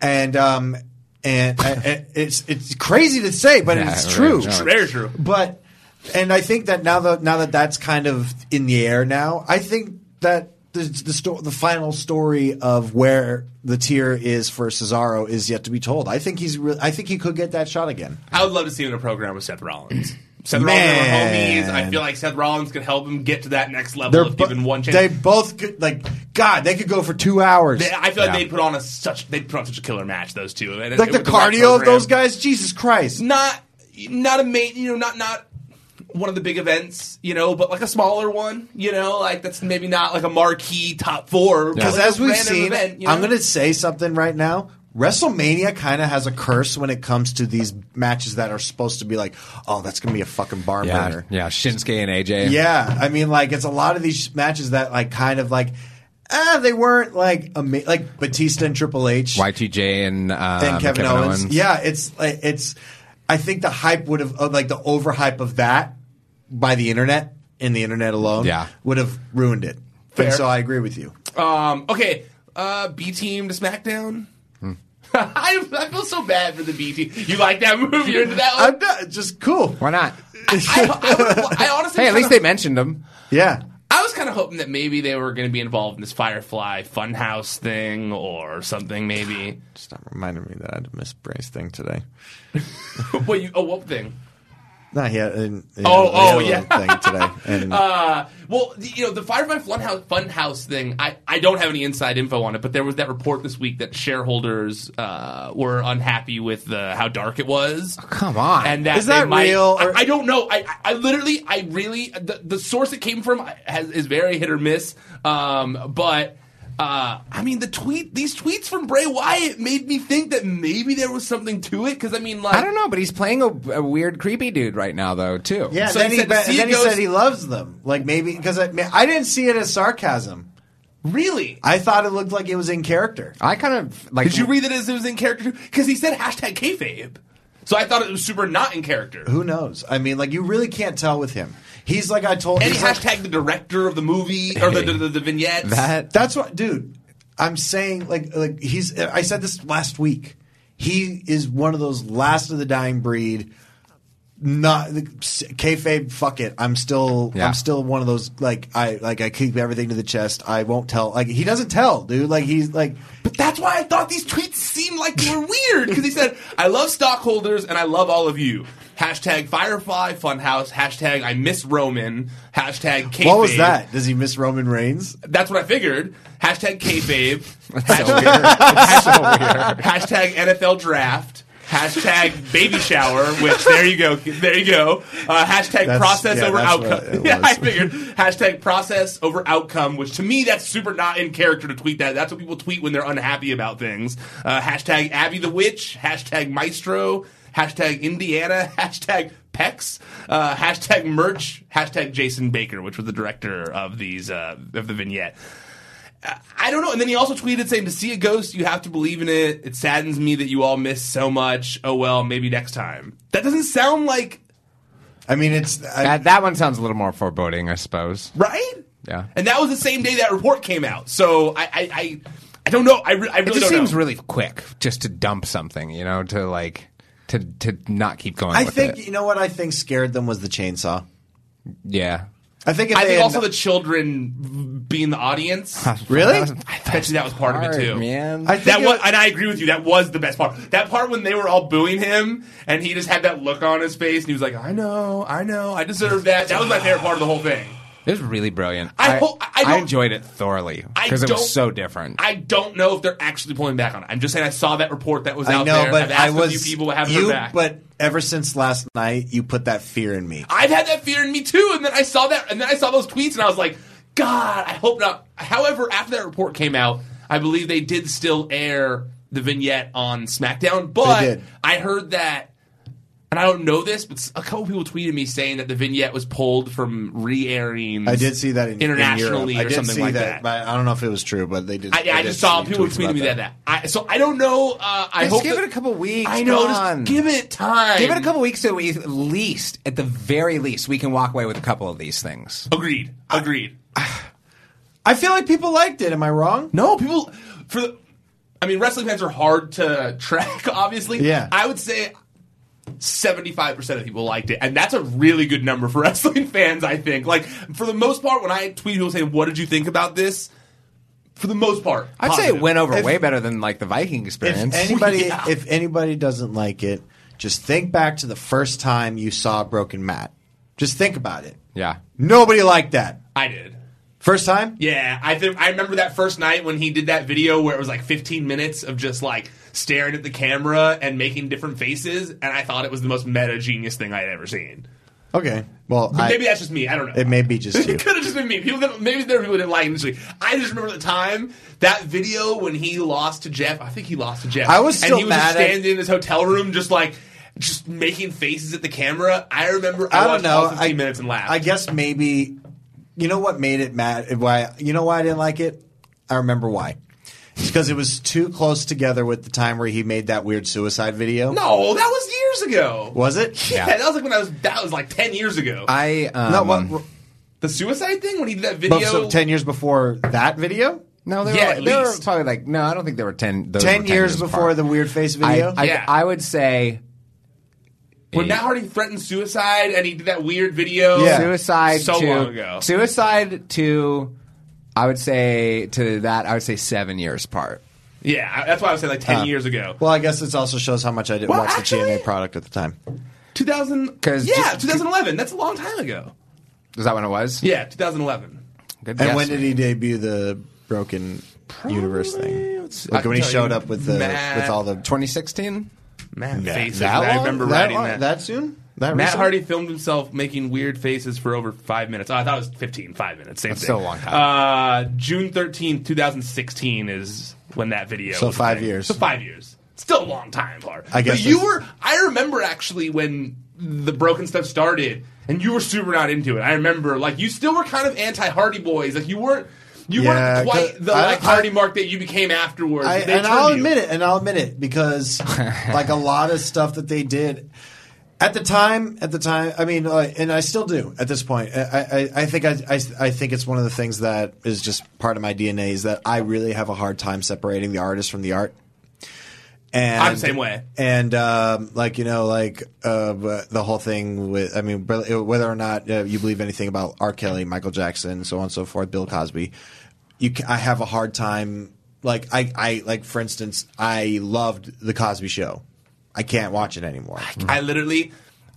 and um, and uh, it's it's crazy to say, but Yeah, it's right, true. no. very true. But and I think that now that now that that's kind of in the air now, I think that the the, sto- the final story of where the tier is for Cesaro is yet to be told. I think he's re- I think he could get that shot again. I would love to see him in a program with Seth Rollins. Seth Man. Rollins homies. I feel like Seth Rollins could help him get to that next level They're if bo- given one chance. They both could like God. They could go for two hours. They- I feel like Yeah. they'd put on a such they'd put on such a killer match. Those two, And it- like the with right cardio of those guys. Jesus Christ. Not not a main, you know, not not one of the big events, you know, but like a smaller one, you know, like that's maybe not like a marquee top four. Because like as we've seen, event, you I'm going to say something right now. WrestleMania kind of has a curse when it comes to these matches that are supposed to be like, oh, that's going to be a fucking barn yeah, burner. yeah, Shinsuke and AJ. Yeah, I mean, like it's a lot of these matches that like kind of like, ah, they weren't like ama- like Batista and Triple H Y2J and, uh, and Kevin, Owens. Yeah, it's like it's. I think the hype would have uh, like the overhype of that by the internet and the internet alone. Yeah. would have ruined it. Fair. And so I agree with you. Um, okay, uh, B team to SmackDown. I, I feel so bad for the B team. You like that movie? You're into that one? I'm not, just cool. Why not? I, I, I honestly, Hey, at least kinda- they mentioned them. Yeah. I was kind of hoping that maybe they were going to be involved in this Firefly Funhouse thing or something. Maybe. Stop reminding me that I had to miss Bray's thing today. what you? Oh, what thing? No, he had, he he Oh, had oh, yeah. thing today. And Uh, well, you know, the Firefly Funhouse, Funhouse thing, I, I don't have any inside info on it, but there was that report this week that shareholders uh, were unhappy with the, how dark it was. Come on. And that Is that might- real, I, or- I don't know. I, I I literally, I really, the, the source it came from has, is very hit or miss. Um, but uh, I mean, the tweet, these tweets from Bray Wyatt made me think that maybe there was something to it. Because I mean, like, I don't know, but he's playing a, a weird, creepy dude right now, though, too. yeah, So then he he, said but- then he goes- said he loves them. Like maybe because I, I didn't see it as sarcasm. really. I thought it looked like it was in character. I kind of like. Did you read that as it was in character? Too? Because he said hashtag kayfabe. So I thought it was super not in character. Who knows? I mean, like you really can't tell with him. He's like I told. And he he's like- hashtag the director of the movie or the, the, the, the vignettes. that? That's what, dude. I'm saying, like, like he's. I said this last week. He is one of those last of the dying breed. Not kayfabe. Fuck it. I'm still. Yeah. I'm still one of those. Like I. Like I keep everything to the chest. I won't tell. Like he doesn't tell, dude. Like he's like. But that's why I thought these tweets seemed like they were weird because he said, "I love stockholders and I love all of you." Hashtag Firefly Funhouse. Hashtag I miss Roman. Hashtag kayfabe. What was that? Does he miss Roman Reigns? That's what I figured. Hashtag kayfabe. That's so so weird. Hashtag NFL draft. Hashtag baby shower, which there you go, there you go. Uh, hashtag That's- process yeah, over outcome. Yeah. I figured. Hashtag process over outcome, which to me that's super not in character to tweet that. That's what people tweet when they're unhappy about things. Uh, hashtag Abby the witch. Hashtag Maestro. Hashtag Indiana. Hashtag Pex. Uh, hashtag merch. Hashtag Jason Baker, which was the director of these uh, of the vignette. I don't know. And then he also tweeted saying, "To see a ghost, you have to believe in it. It saddens me that you all miss so much. Oh well, maybe next time." That doesn't sound like I mean, it's. I, that, that one sounds a little more foreboding, I suppose. right. Yeah. And that was the same day that report came out. So I, I, I, I don't know. I, re- I It just don't seems know. really quick just to dump something, you know, to like to to not keep going. I with think it. you know what I think scared them was the chainsaw. yeah. I think if I they think also no- the children being the audience. really. I bet you that was part of it too. man. I think That it- was, and I agree with you. That was the best part. That part when they were all booing him, and he just had that look on his face, and he was like, "I know, I know, I deserve that." That was my favorite part of the whole thing. It was really brilliant. I hope- I don't- enjoyed it thoroughly because it was so different. I don't know if they're actually pulling back on it. I'm just saying I saw that report that was I out know, there. but I've asked I a was few people haven't you. back. But ever since last night, you put that fear in me. I've had that fear in me too, and then I saw that, and then I saw those tweets, and I was like, God, I hope not. However, after that report came out, I believe they did still air the vignette on SmackDown, but I heard that, and I don't know this, but a couple people tweeted me saying that the vignette was pulled from re-airing. I did see that in, internationally in or something like that, that. I don't know if it was true. But they did. I, I did just saw people tweeting me that. that. I, so I don't know. Uh, I Just hope give that- it a couple weeks. I know. Just give it time. Give it a couple weeks so we, at least, at the very least, we can walk away with a couple of these things. Agreed. Agreed. I feel like people liked it. Am I wrong? No, people for the. I mean, wrestling fans are hard to track. Obviously, Yeah. I would say seventy-five percent of people liked it, and that's a really good number for wrestling fans. I think, like for the most part, when I tweet people saying, "What did you think about this?" For the most part, I'd say it went over If- way better than like the Viking If experience. anybody, Yeah. if anybody doesn't like it, just think back to the first time you saw Broken Matt. Just think about it. yeah. Nobody liked that. I did. First time? Yeah, I think I remember that first night when he did that video where it was like 15 minutes of just like staring at the camera and making different faces, and I thought it was the most meta genius thing I'd ever seen. Okay. Well, I, maybe that's just me. I don't know. it may be just you. It could have just been me. People didn't, maybe there were people who didn't like it initially. I just remember the time that video when he lost to Jeff. I think he lost to Jeff. I was still and he was mad just at- standing in his hotel room, just like just making faces at the camera. I remember. I, I don't know. all 15 I, minutes and laughed. I guess maybe. You know what made it mad? Why? You know why I didn't like it? I remember why. It's because it was too close together with the time where he made that weird suicide video. no, that was years ago. Was it? Yeah, that was like when I was. That was like 10 years ago. I um, No. What? the suicide thing when he did that but video. so ten years before that video. no, they Yeah, were, at they were probably like no, I don't think they were ten. those Ten were years before apart. the weird face video. I, I, Yeah. I would say when. Matt Hardy threatened suicide and he did that weird video. Yeah. suicide So to long ago. suicide to I would say to that I would say seven years apart. Yeah, I- that's why I was saying like 10 uh, years ago. well, I guess this also shows how much I didn't Well, watch actually- the TNA product at the time. 2000. 'Cause yeah, just- 2011. That's a long time ago. Is that when it was? Yeah, 2011. Good And guess. when did he debut the Broken Universe thing? let's- Like I when he tell showed you, up with the Matt- with all the 2016? Matt that, faces. that I long? remember that writing long? that. that soon. That Matt recent? Hardy filmed himself making weird faces for over five minutes. Oh, I thought it was 15, five minutes. Same That's thing. still a long time. Uh, June 13th, 2016 is when that video So was five years. So five years. Still a long time, Clark. I guess But you were, I remember actually when the broken stuff started and you were super not into it. I remember, like, you still were kind of anti Hardy Boys. Like, you weren't. You Yeah, weren't quite the I- like Hardy Mark that you became afterwards. I, and I'll you. admit it, and I'll admit it because like a lot of stuff that they did at the time, at the time, I mean, uh, and I still do at this point. I, I, I think I, I, I think it's one of the things that is just part of my DNA is that I really have a hard time separating the artist from the art. And, I'm the same way. And um, like you know, like uh, the whole thing with, I mean, whether or not uh, you believe anything about R. Kelly, Michael Jackson, so on and so forth, Bill Cosby, you, I have a hard time. Like I, I, like for instance, I loved the Cosby Show. I can't watch it anymore. I literally,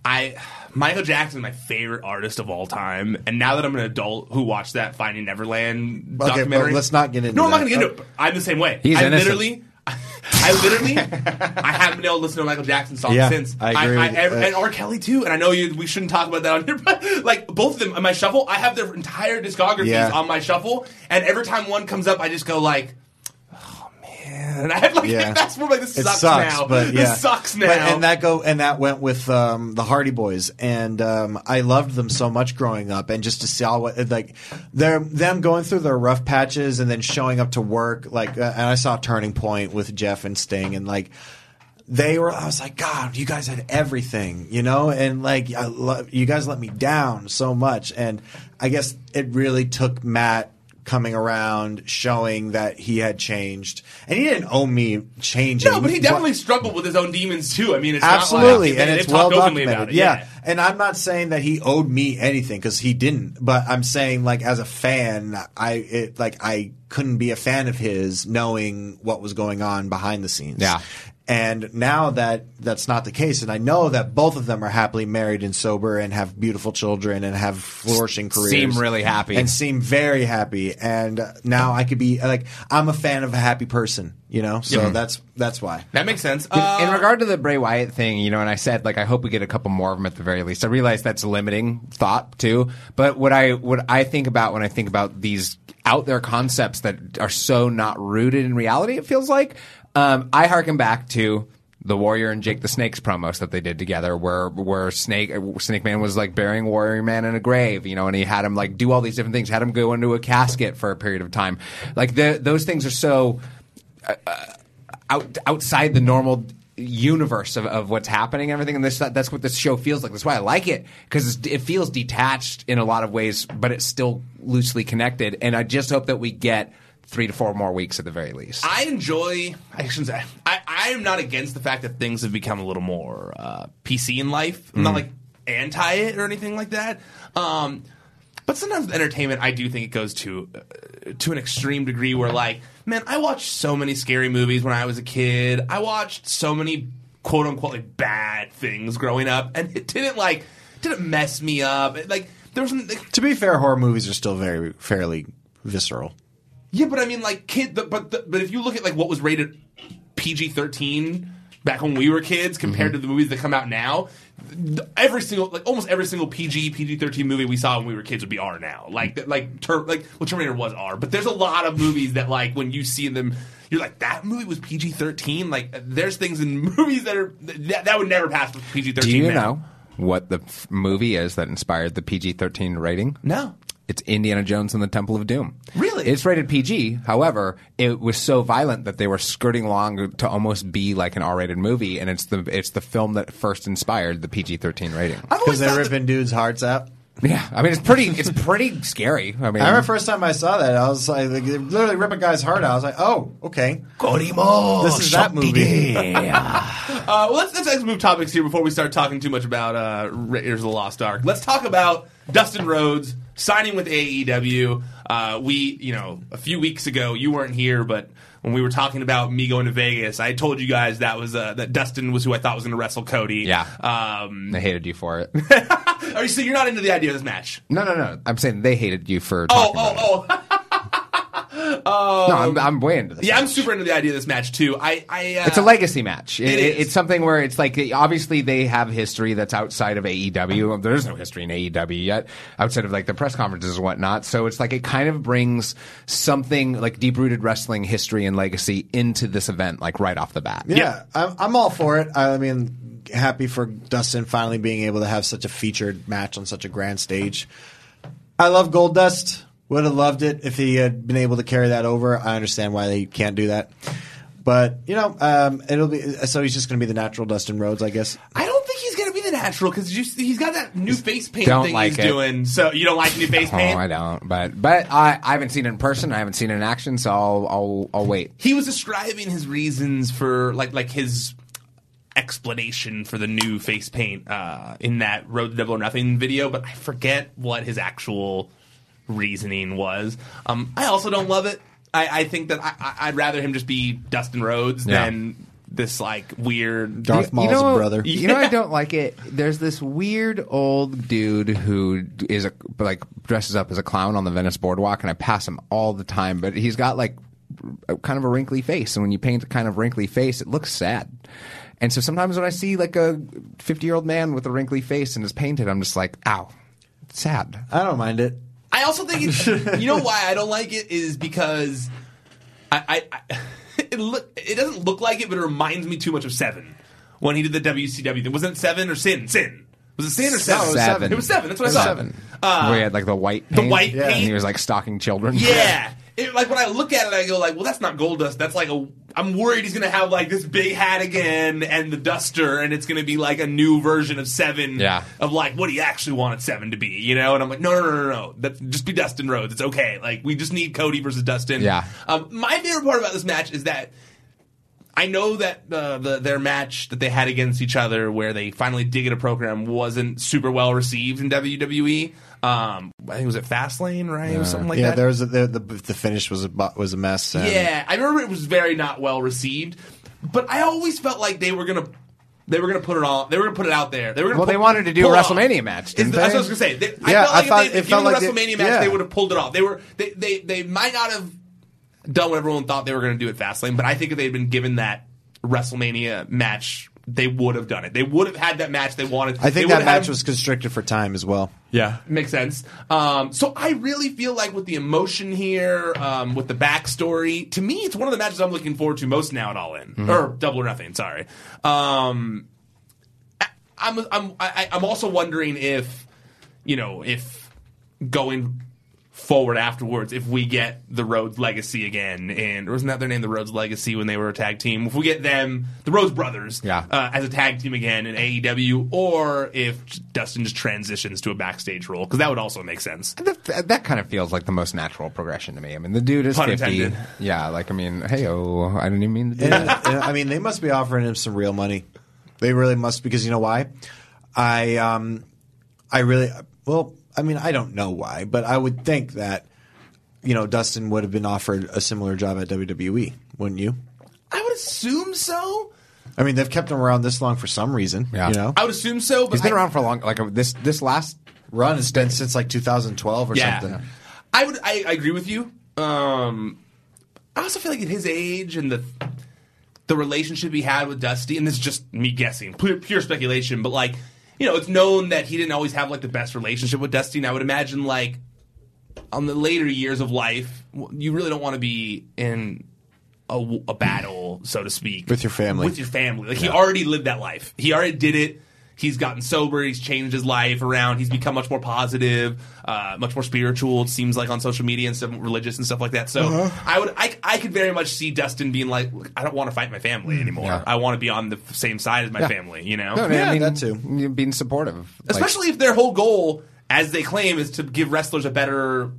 I Michael Jackson is my favorite artist of all time, and now that I'm an adult who watched that Finding Neverland Okay, documentary, let's not get into it. No, I'm not going to get into it. I'm the same way. He's I innocent. literally. I literally, I haven't been able to listen to a Michael Jackson song Yeah, since. I agree with you. ev- Uh, and R. Kelly too. And I know you, we shouldn't talk about that on here, but like both of them on my shuffle, I have their entire discographies Yeah. on my shuffle, and every time one comes up, I just go like, "Oh man!" And I have like Yeah. that's more like this it sucks, sucks, now. but yeah, this sucks now. But- and that go and that went with um, the Hardy Boys, and um, I loved them so much growing up, and just to see all what like them them going through their rough patches and then showing up to work, like, uh, and I saw Turning Point with Jeff and Sting, and like. They were. I was like, God, you guys had everything, you know, and like, I love you guys let me down so much, and I guess it really took Matt coming around, showing that he had changed, and he didn't owe me changing. No, but he What- definitely struggled with his own demons too. I mean, it's Absolutely, not like, and it's well documented. about it. Yeah. and I'm not saying that he owed me anything because he didn't. But I'm saying, like, as a fan, I it like I couldn't be a fan of his knowing what was going on behind the scenes. Yeah. And now that that's not the case, and I know that both of them are happily married and sober and have beautiful children and have flourishing careers, Seem really happy. and seem very happy. And now I could be like, I'm a fan of a happy person, you know. So Yeah. that's that's why. That makes sense. In, Uh, in regard to the Bray Wyatt thing, you know, and I said like I hope we get a couple more of them at the very least. I realize that's a limiting thought too, but what I what I think about when I think about these out there concepts that are so not rooted in reality, it feels like um, I harken back to the Warrior and Jake the Snakes promos that they did together, where where Snake Snake Man was like burying Warrior Man in a grave, you know, and he had him like do all these different things, had him go into a casket for a period of time. Like the, those things are so out outside the normal universe of, of what's happening and everything and this that's what this show feels like that's why i like it because it feels detached in a lot of ways but it's still loosely connected and i just hope that we get three to four more weeks at the very least I enjoy. I shouldn't say. I, I am not against the fact that things have become a little more uh, PC in life. I'm not Mm. like anti it or anything like that. Um, but sometimes with entertainment, I do think it goes to uh, to an extreme degree where, like, man, I watched so many scary movies when I was a kid. I watched so many quote unquote like bad things growing up, and it didn't like didn't mess me up. It, like there was like, To be fair, horror movies are still very fairly visceral. Yeah, but I mean, like kid. The, but the, but if you look at like what was rated PG thirteen back when we were kids mm-hmm. compared to the movies that come out now, every single like almost every single PG PG thirteen movie we saw when we were kids would be R now. Like like ter- like well, Terminator was R, but there's a lot of movies that like when you see them. You're like that movie was PG thirteen. Like there's things in movies that are that, that would never pass PG thirteen. do you know what the f- movie is that inspired the pg-13 rating No. It's Indiana Jones and the Temple of Doom. Really? It's rated PG. However, it was so violent that they were skirting along to almost be like an R-rated movie, and it's the it's the film that first inspired the PG-13 rating. Because they're ripping dudes' hearts out. Yeah, I mean it's pretty it's pretty scary. I mean, I remember first time I saw that, I was like, they're literally rip a guy's heart out. I was like, oh, okay. This is that movie. Uh, well, let's, let's let's move topics here before we start talking too much about uh, Raiders of the Lost Ark. Let's talk about Dustin Rhodes signing with AEW. Uh, we, you know, a few weeks ago, you weren't here, but when we were talking about me going to Vegas, I told you guys that was uh, that Dustin was who I thought was going to wrestle Cody. Yeah. Um, they hated you for it. are you so you're not into the idea of this match? no, no, no. I'm saying they hated you for Oh, oh, oh. it. No, I'm, I'm way into this. Yeah, I'm super into the idea of this match too. I, I uh, It's a legacy match. It, It it- is. It's something where it's like obviously they have history that's outside of AEW. There is no history in AEW yet, outside of like the press conferences and whatnot. So it's like it kind of brings something like deep rooted wrestling history and legacy into this event, like right off the bat. Yeah, I'm, I'm all for it. I mean, happy for Dustin finally being able to have such a featured match on such a grand stage. I love Gold Dust. Would have loved it if he had been able to carry that over. I understand why they can't do that. But you know, um, it'll be so he's just going to be the natural Dustin Rhodes, I guess. I don't think he's going to be the natural because he's got that new face paint Don't thing like he's it. doing. So you don't like new face Oh, paint? I don't, but but I, I haven't seen it in person. I haven't seen it in action, so I'll I'll, I'll wait. he was describing his reasons for like like his explanation for the new face paint uh, in that Road to Double or Nothing video, but I forget what his actual reasoning was. Um, I also don't love it. I, I think that I, I- I'd rather him just be Dustin Rhodes Yeah. than this like weird Darth Maul's know, brother. You know, I don't like it. There's this weird old dude who is a like dresses up as a clown on the Venice boardwalk, and I pass him all the time. But he's got like kind of a wrinkly face, and when you paint a kind of wrinkly face, it looks sad. And so sometimes when I see like a 50 year old man with a wrinkly face and is painted, I'm just like, ow, sad. I don't mind it. I also think it's, you know why I don't like it is because I, I, I it look it doesn't look like it, but it reminds me too much of Seven when he did the WCW thing. Wasn't it Seven or Sin? Sin was it Sin or Seven? No, it was Seven. It was Seven. That's what It was I thought. seven. Uh, Where he had like the white the paint, white and paint? he was like stalking children. Yeah. It, like when I look at it, I go like, well, that's not gold dust. That's like a. I'm worried he's gonna have like this big hat again and the duster, and it's gonna be like a new version of Seven. Yeah. Of like what he actually wanted Seven to be, you know? And I'm like, no, no, no, no, no. That just be Dustin Rhodes. It's okay. Like we just need Cody versus Dustin. Yeah. Um, my favorite part about this match is that I know that uh, the their match that they had against each other, where they finally did get a program, wasn't super well received in WWE. Um, I think it was at Fastlane, right, or something like yeah, that. there was a, the, the the finish was a was a mess. and- Yeah, I remember it was very not well received. but I always felt like they were gonna. They were gonna put it on. They were gonna put it out there. They were gonna Well, put- they wanted to do a pull it off. WrestleMania match, didn't That's they? what I was gonna say. They, I Yeah, felt I like thought- if they it had felt like a they- WrestleMania match, yeah. they would have pulled it off. They were they they, they might not have done what everyone thought they were going to do at Fastlane, but I think if they'd been given that WrestleMania match, they would have done it. They would have had that match they wanted. I think that match had- was constricted for time as well. yeah, makes sense. Um, so I really feel like with the emotion here, um, with the backstory, to me, it's one of the matches I'm looking forward to most now at All In Mm-hmm. or Double or Nothing. Sorry. Um, I- I'm I'm I, I'm also wondering if you know if going forward afterwards if we get the Rhodes Legacy again and wasn't that their name the Rhodes Legacy when they were a tag team if we get them the Rhodes Brothers Yeah. uh, as a tag team again in AEW or if Dustin just transitions to a backstage role because that would also make sense That, that kind of feels like the most natural progression to me. I mean, the dude is Pun 50. intended. Yeah, like, I mean, hey, oh, I didn't even mean to do And, that. and, I mean, they must be offering him some real money. They really must because you know why? I um, I really well, I mean, I don't know why, but I would think that you know Dustin would have been offered a similar job at WWE, wouldn't you? I would assume so I mean, they've kept him around this long for some reason. Yeah. You know, I would assume so but He's been I- around for a long, like, uh, this, this last run has been since like 2012 or yeah something. I would I, I agree with you um, I also feel like at his age and the the relationship he had with Dusty, and this is just me guessing, pure, pure speculation, but like, you know, it's known that he didn't always have like the best relationship with Dusty, and I would imagine like on the later years of life, you really don't want to be in a battle, so to speak, With your family. With your family, like he already lived that life. He already did it. He's gotten sober. He's changed his life around. He's become much more positive, uh, much more spiritual. It seems like on social media and stuff, religious and stuff like that. So Uh-huh. I would, I, I could very much see Dustin being like, "Look, I don't want to fight my family anymore. Yeah. I want to be on the same side as my Yeah. family. You know, No, I mean, Yeah, I mean, that too. Being supportive. Like, especially if their whole goal, as they claim, is to give wrestlers a better,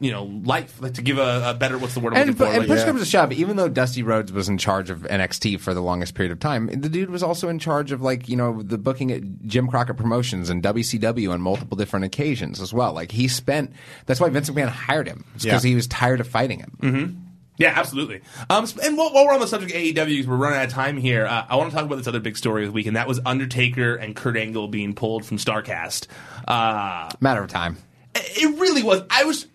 you know, life, like to give a, a better. What's the word I'm And, looking for? and Like- push comes to shove, even though Dusty Rhodes was in charge of NXT for the longest period of time, the dude was also in charge of like you know the booking at Jim Crockett Promotions and WCW on multiple different occasions as well. Like he spent. That's why Vince McMahon hired him because Yeah. he was tired of fighting him. Mm-hmm. Yeah, absolutely. Um, and while, while we're on the subject of AEW, we're running out of time here, uh, I want to talk about this other big story of the week, and that was Undertaker and Kurt Angle being pulled from Starrcast. Uh, Matter of time. it really was. I was,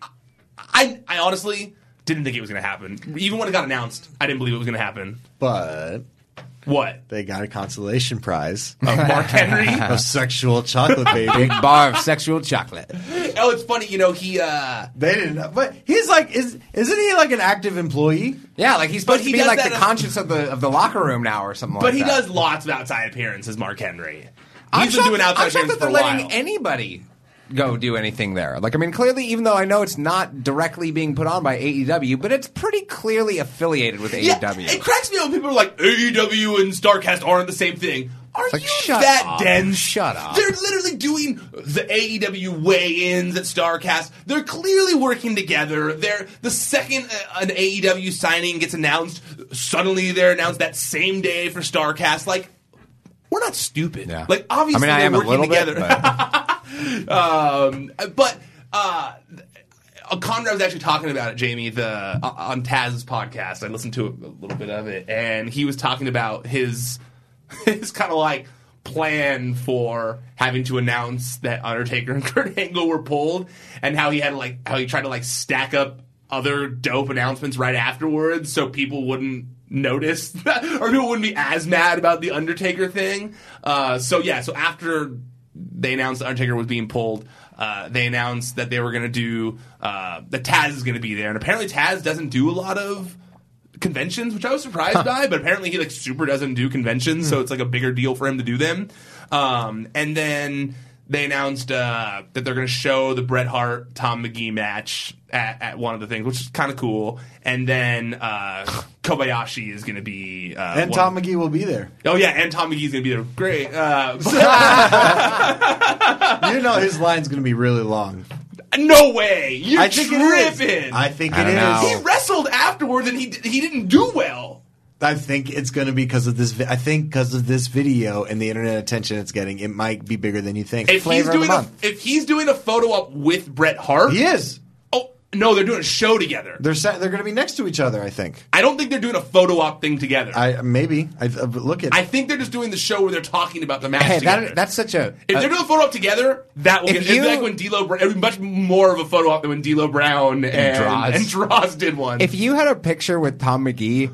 I, I honestly didn't think it was going to happen. Even when it got announced, I didn't believe it was going to happen. But What? they got a consolation prize Of Mark Henry? of sexual chocolate baby. Big bar of sexual chocolate. oh, it's funny. You know, he. Uh, They didn't, but he's like, is isn't he like an active employee? Yeah, like he's supposed But he to be does like that the as- conscience of the of the locker room now or something but like he that. does lots of outside appearances, Mark Henry. I'm He's been shocked- doing outside I'm shocked appearances that for they're a while. letting anybody go do anything there. Like, I mean, clearly, even though I know it's not directly being put on by AEW, but it's pretty clearly affiliated with Yeah, AEW. it cracks me up when people are like AEW and Starrcast aren't the same thing. Are like, you that up. dense? Shut up. They're literally doing the AEW weigh-ins at Starrcast. They're clearly working together. They're the second uh, an AEW signing gets announced, suddenly they're announced that same day for Starrcast. Like, we're not stupid. Yeah. Like, obviously, I mean, I they're am a working little together. bit. But um, but uh, Conrad was actually talking about it, Jamie, the uh, on Taz's podcast. I listened to a, a little bit of it, and he was talking about his his kind of like plan for having to announce that Undertaker and Kurt Angle were pulled, and how he had like how he tried to like stack up other dope announcements right afterwards, so people wouldn't notice or people wouldn't be as mad about the Undertaker thing. Uh, so yeah, so after they announced the Undertaker was being pulled. Uh, they announced that they were going to do uh, that Taz is going to be there, and apparently Taz doesn't do a lot of conventions, which I was surprised by. But apparently he like super doesn't do conventions, so it's like a bigger deal for him to do them. Um, and then they announced uh, that they're going to show the Bret Hart Tom Magee match at, at one of the things, which is kind of cool. And then uh, Kobayashi is going to be uh, And one- Tom Magee will be there. Oh yeah, and Tom Magee's going to be there. Great. Uh, You know his line's going to be really long. No way! You're I think it is. tripping. I think I it don't is. know. he wrestled afterwards, and he he didn't do well. I think it's going to be because of this. Vi- I think because of this video and the internet attention it's getting, it might be bigger than you think. If he's Flavor of the doing a, month. if he's doing a photo up with Bret Hart, he is. oh, No, they're doing a show together. They're sa- they're going to be next to each other. I think. I don't think they're doing a photo op thing together. I, I maybe. I, uh, look at. I think they're just doing the show where they're talking about the match Hey, together. that, that's such a. if a- they're doing a photo op together, that will If get it'd be you- like when D'Lo Brown. It'd be much more of a photo op than when D'Lo Brown and Droz. and Droz did one. if you had a picture with Tom Magee,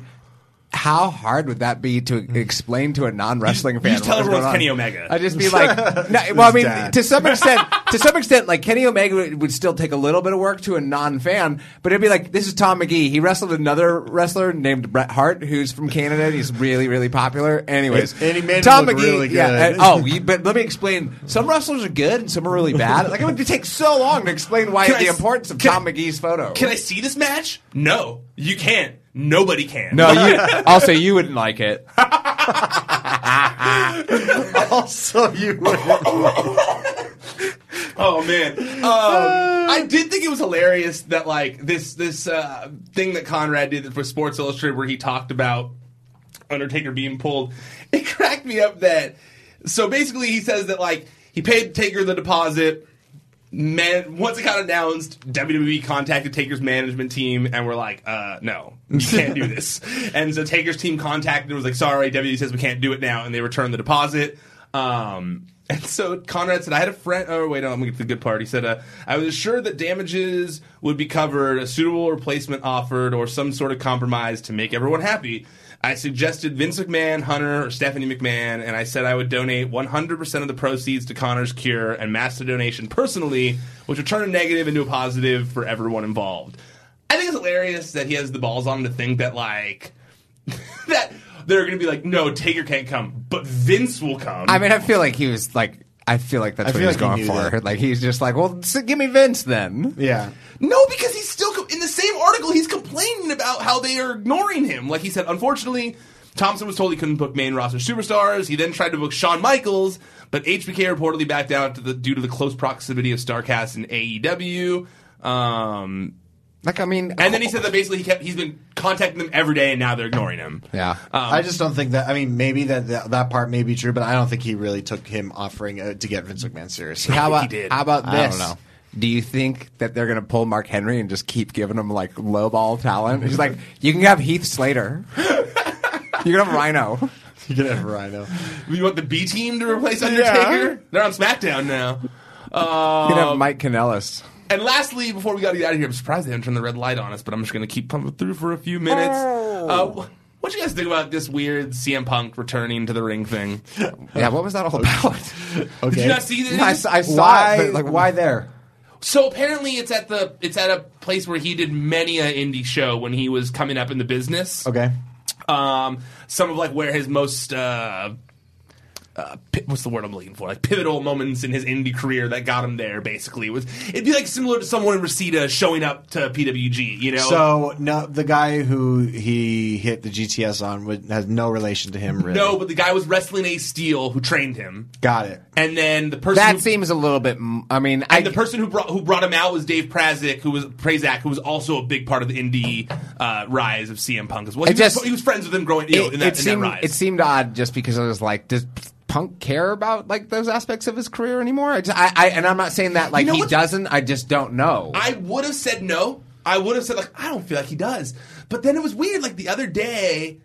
how hard would that be to mm. explain to a non-wrestling fan? just tell what everyone it's? Kenny Omega. I'd just be like, no, well, I mean, dad. to some extent, to some extent, like Kenny Omega would, would still take a little bit of work to a non-fan, but it'd be like, this is Tom Magee. He wrestled another wrestler named Bret Hart, who's from Canada. and He's really, really popular. Anyways, And he made Tom look Magee. really Yeah. and- oh, you, but let me explain. Some wrestlers are good, and some are really bad. Like it would take so long to explain why Can the s- importance of Tom I- Magee's photo. Can I see this match? No, you can't. Nobody can. No, you also you wouldn't like it. also, you wouldn't. Oh man, um, I did think it was hilarious that like this this uh, thing that Conrad did for Sports Illustrated, where he talked about Undertaker being pulled. It cracked me up that so basically he says that like he paid Taker the deposit. Man, once it got announced, WWE contacted Taker's management team and were like, uh, no, you can't do this. and so Taker's team contacted and was like, sorry, WWE says we can't do it now, and they returned the deposit. Um, and so Conrad said, I had a friend. Oh, wait, no, I'm get to the good part. He said, uh, I was assured that damages would be covered, a suitable replacement offered, or some sort of compromise to make everyone happy. I suggested Vince McMahon, Hunter, or Stephanie McMahon, and I said I would donate 100% of the proceeds to Connor's cure and the donation personally, which would turn a negative into a positive for everyone involved. I think it's hilarious that he has the balls on him to think that, like, that they're going to be like, no, Taker can't come, but Vince will come. I mean, I feel like he was like. I feel like that's I what feel he like he going knew for. that. Like he's just like, well, s- give me Vince then. Yeah. No, because he's still co- in the same article. He's complaining about how they are ignoring him. Like he said, unfortunately, Thompson was told he couldn't book main roster superstars. He then tried to book Shawn Michaels, but HBK reportedly backed out to the, due to the close proximity of Starrcast and AEW. Um, Like I mean, and then he said that basically he kept he's been contacting them every day, and now they're ignoring him. yeah. Um, I just don't think that. I mean, maybe that that, that part may be true, but I don't think he really took him offering uh, to get Vince McMahon seriously. how think he about did. how about I this? don't know. Do you think that they're going to pull Mark Henry and just keep giving him like low ball talent? He's like, you can have Heath Slater. you can have Rhino. You can have Rhino. You want the B team to replace Undertaker? They're on SmackDown now. You can have Mike Kanellis. And lastly, before we got to get out of here, I'm surprised they haven't turned the red light on us, but I'm just going to keep pumping through for a few minutes. Uh, what do you guys think about this weird CM Punk returning to the ring thing? Yeah, what was that all about? Did you not see this? I, s- I saw Why? it, but like, why there? So apparently, it's at the it's at a place where he did many a indie show when he was coming up in the business. Okay. Um, some of like where his most uh, uh, what's the word I'm looking for? Like pivotal moments in his indie career that got him there. Basically, was it'd be like similar to someone in Reseda showing up to PWG. You know, So no, the guy who he hit the GTS on would, has no relation to him. Really. no, but the guy was wrestling Ace Steel who trained him, got it. and then the person that who, seems a little bit. I mean, I, the person who brought who brought him out was Dave Prazik, who was Prazak, who was also a big part of the indie uh, rise of CM Punk as well. He, just- was, he was friends with him growing you know, it, in, that, it in seemed that rise. it seemed odd just because I was like, does Punk care about like those aspects of his career anymore? I, just, I, I and I'm not saying that like know he doesn't. I just don't know. I would have said no. I would have said like I don't feel like he does. But then it was weird. Like the other day,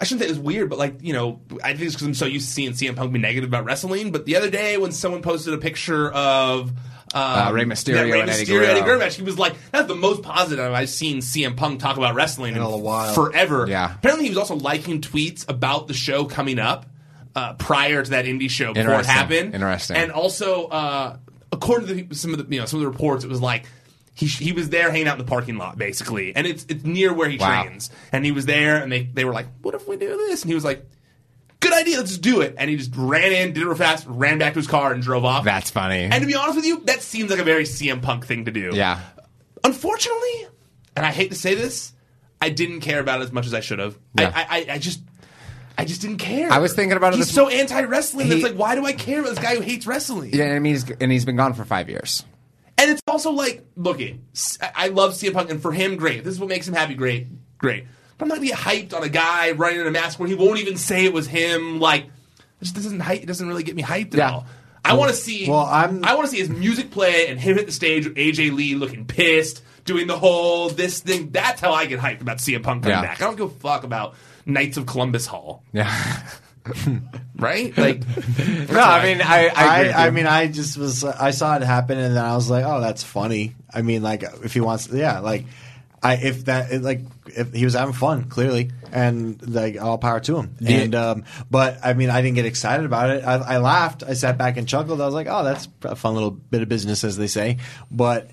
I shouldn't say it was weird, but like you know, I think it's because I'm so used to seeing CM Punk be negative about wrestling. But the other day, when someone posted a picture of um, Uh, Rey Mysterio that Rey and Eddie Mysterio Guerrero. Eddie Guerrero match, he was like, "That's the most positive I've seen CM Punk talk about wrestling in, a while. forever." Yeah. Apparently, he was also liking tweets about the show coming up uh, prior to that indie show before it happened. Interesting. And also, uh, according to the, some of the you know some of the reports, it was like he he was there hanging out in the parking lot basically, and it's it's near where he Wow. trains, and he was there, and they they were like, "What if we do this?" And he was like. Good idea, let's just do it. And he just ran in, did it real fast, ran back to his car, and drove off. That's funny. And to be honest with you, that seems like a very CM Punk thing to do. yeah. Unfortunately, and I hate to say this, I didn't care about it as much as I should have. Yeah. I, I, I just, I just didn't care. I was thinking about it He's this- so anti wrestling. He- It's like, why do I care about this guy who hates wrestling? Yeah, I mean, he's, and he's been gone for five years. And it's also like, look, it. I love CM Punk, and for him, great. If this is what makes him happy. Great, great. But I'm not gonna be hyped on a guy running in a mask where he won't even say it was him. Like, it just doesn't hype. It doesn't really get me hyped at Yeah. all. I want to see. Well, I'm- I want to see his music play and him hit the stage with AJ Lee looking pissed, doing the whole this thing. That's how I get hyped about CM Punk coming Yeah. back. I don't give a fuck about Knights of Columbus Hall, Yeah. right? Like, no, I mean, I, I, I, I mean, I just was, I saw it happen, and then I was like, oh, that's funny. I mean, like, if he wants, yeah, like, I if that it, like if he was having fun clearly, and like all power to him. And um, but I mean, I didn't get excited about it. I, I laughed. I sat back and chuckled. I was like, oh, that's a fun little bit of business, as they say. But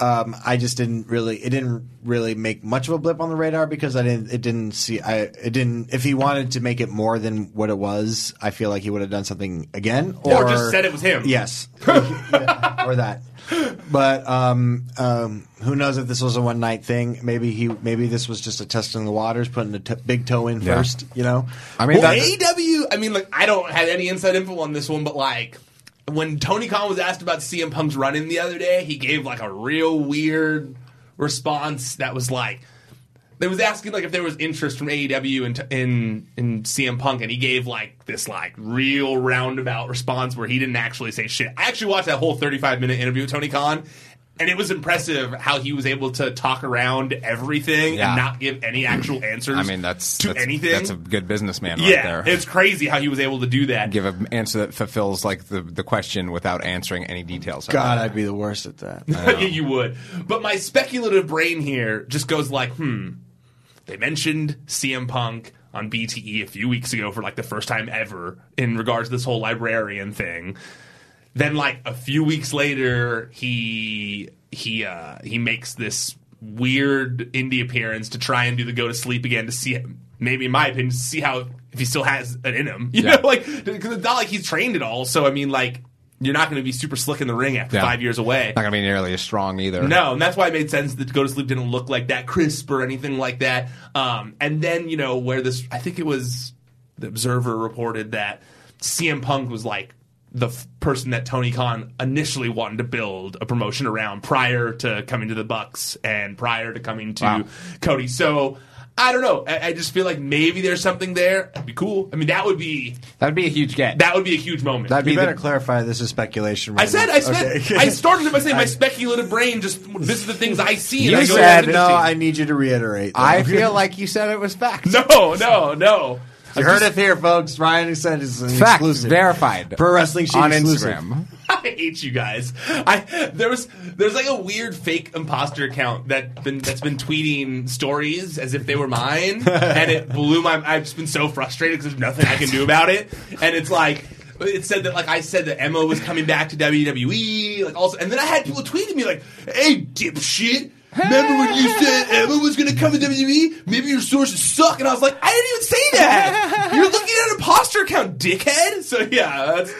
um, I just didn't really. It didn't really make much of a blip on the radar because I didn't. It didn't see. I. It didn't. If he wanted to make it more than what it was, I feel like he would have done something again, Or just said it was him. Yes, Yeah, or that. But um, um, who knows if this was a one night thing? Maybe he. Maybe this was just a testing the waters, putting the t- big toe in Yeah. first. You know. I mean, well, that's- AEW. I mean, like, I don't have any inside info on this one, but like, when Tony Khan was asked about CM Punk's run in the other day, he gave like a real weird response that was like. They was asking like if there was interest from AEW in, in in CM Punk, and he gave like this like real roundabout response where he didn't actually say shit. I actually watched that whole thirty five minute interview with Tony Khan, and it was impressive how he was able to talk around everything Yeah. and not give any actual answers. I mean, that's to that's, anything. That's a good businessman right yeah, there. it's crazy how he was able to do that. Give an answer that fulfills like the, the question without answering any details. God, I'd be the worst at that. yeah, you would. But my speculative brain here just goes like, hmm. They mentioned CM Punk on BTE a few weeks ago for like the first time ever in regards to this whole librarian thing. Then like a few weeks later, he he uh he makes this weird indie appearance to try and do the go to sleep again to see him. maybe in my opinion to see how if he still has it in him. You Yeah. know, like because it's not like he's trained at all. So I mean, like you're not going to be super slick in the ring after Yeah. five years away. Not gonna be nearly as strong either. No, and that's why it made sense that Go to Sleep didn't look like that crisp or anything like that. Um, and then, you know, where this, I think it was the Observer reported that CM Punk was like the f- person that Tony Khan initially wanted to build a promotion around prior to coming to the Bucks and prior to coming to Wow. Cody. So, I don't know. I, I just feel like maybe there's something there. That'd be cool. I mean, that would be That'd be a huge get. that would be a huge moment. That'd You be better the, clarify this is speculation. I said, now. I said, Okay. I started it by saying my speculative brain just this is the things I see. and You I said- no. I need you to reiterate. I feel like you said it was fact. No, no, no. You heard it here, folks. Ryan said it's an Fact exclusive. verified. Pro Wrestling Sheet on exclusive. Instagram. I hate you guys. I there was there's like a weird fake imposter account that been that's been tweeting stories as if they were mine, and it blew my. I've just been so frustrated because there's nothing I can do about it, and it's like. It said that like I said that Emma was coming back to WWE, like also, and then I had people tweeting me like, "Hey, dipshit, remember when you said Emma was going to come to WWE? Maybe your sources suck." And I was like, "I didn't even say that. You're looking at an imposter account, dickhead." So yeah, that's.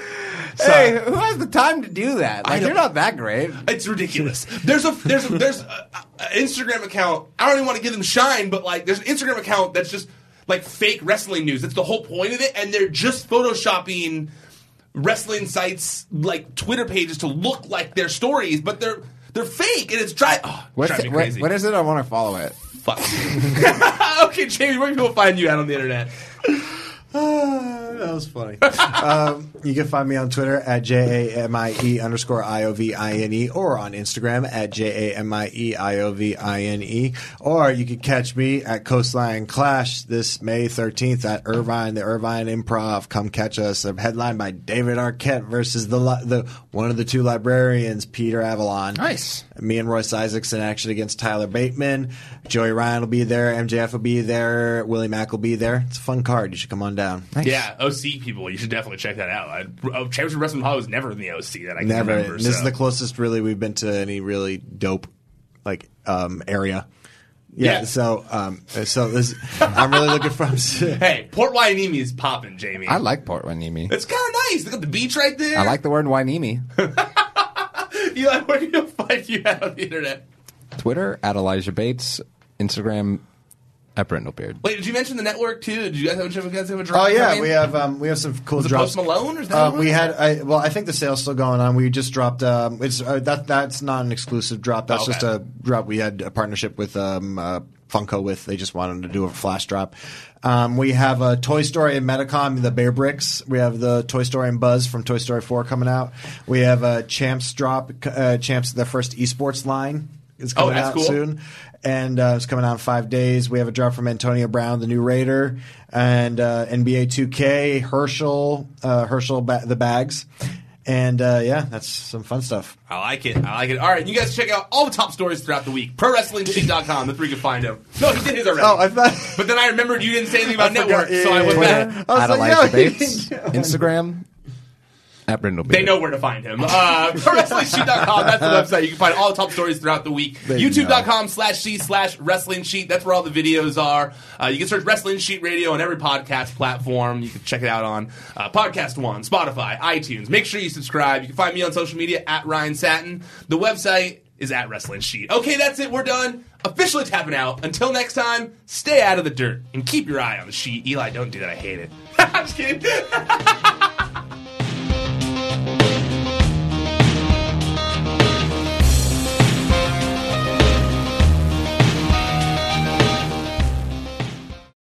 Hey, who has the time to do that? Like, you're not that great. It's ridiculous. There's a there's a, there's a, a Instagram account. I don't even want to give them shine, but like there's an Instagram account that's just like fake wrestling news. That's the whole point of it, and they're just photoshopping wrestling sites like Twitter pages to look like their stories, but they're they're fake, and it's dry. Ah, oh, What's driving it, me what, crazy. what is it? I want to follow it. Fuck. okay, Jamie, where can people find you at on the internet? That was funny. um, you can find me on Twitter at J A M I E underscore I O V I N E or on Instagram at J A M I E I O V I N E. Or you can catch me at Coastline Clash this May 13th at Irvine, the Irvine Improv. Come catch us. A headline by David Arquette versus the, li- the one of the two librarians, Peter Avalon. Nice. Me and Royce Isaacs in action against Tyler Bateman. Joey Ryan will be there. MJF will be there. Willie Mack will be there. It's a fun card. You should come on down. Yeah, OC people, you should definitely check that out. I, oh, Championship Wrestling Hall was never in the OC that I can Never. remember. this is the closest really we've been to any really dope like um, area. Yeah. Yeah. So um, so this, I'm really looking from. Hey, Port Hueneme is popping, Jamie. I like Port Hueneme. It's kind of nice. Look at the beach right there. I like the word Hueneme. Eli, where do you find you at on the internet? Twitter at Elijah Bates. Instagram At Brent No Beard. Wait, did you mention the network too? Did you guys have, did you guys have a drop? Oh yeah, coming? we have um, we have some cool Was it drops. Post Malone or is that Uh, we had I, well, I think the sale's still going on. We just dropped. Um, it's uh, that that's not an exclusive drop. That's Okay. just a drop. We had a partnership with um, uh, Funko with. They just wanted to do a flash drop. Um, we have a Toy Story and Medicom, the Bear Bricks. We have the Toy Story and Buzz from Toy Story 4 coming out. We have a Champs drop. Uh, Champs, the first esports line is Oh, coming that's out cool. soon and uh, it's coming out in five days. We have a drop from Antonio Brown, the new Raider, and uh, NBA 2K, Herschel, uh, Herschel ba- the bags, and uh, yeah, that's some fun stuff. I like it. I like it. All right, you guys check out all the top stories throughout the week. ProWrestlingSheet.com. That's where you can find them. No, he did his already. Oh, I thought. but then I remembered you didn't say anything about I forgot. network, so I went Yeah. back. I was At like, Elijah yeah, Bates. Instagram. At They know where to find him. Uh, ProWrestlingSheet.com. That's the website. You can find all the top stories throughout the week. YouTube.com slash C slash Wrestling Sheet. That's where all the videos are. Uh, you can search Wrestling Sheet Radio on every podcast platform. You can check it out on uh, Podcast One, Spotify, iTunes. Make sure you subscribe. You can find me on social media at Ryan Satin. The website is at Wrestling Sheet. Okay, that's it. We're done. Officially tapping out. Until next time, stay out of the dirt and keep your eye on the sheet. Eli, don't do that. I hate it. I'm just kidding.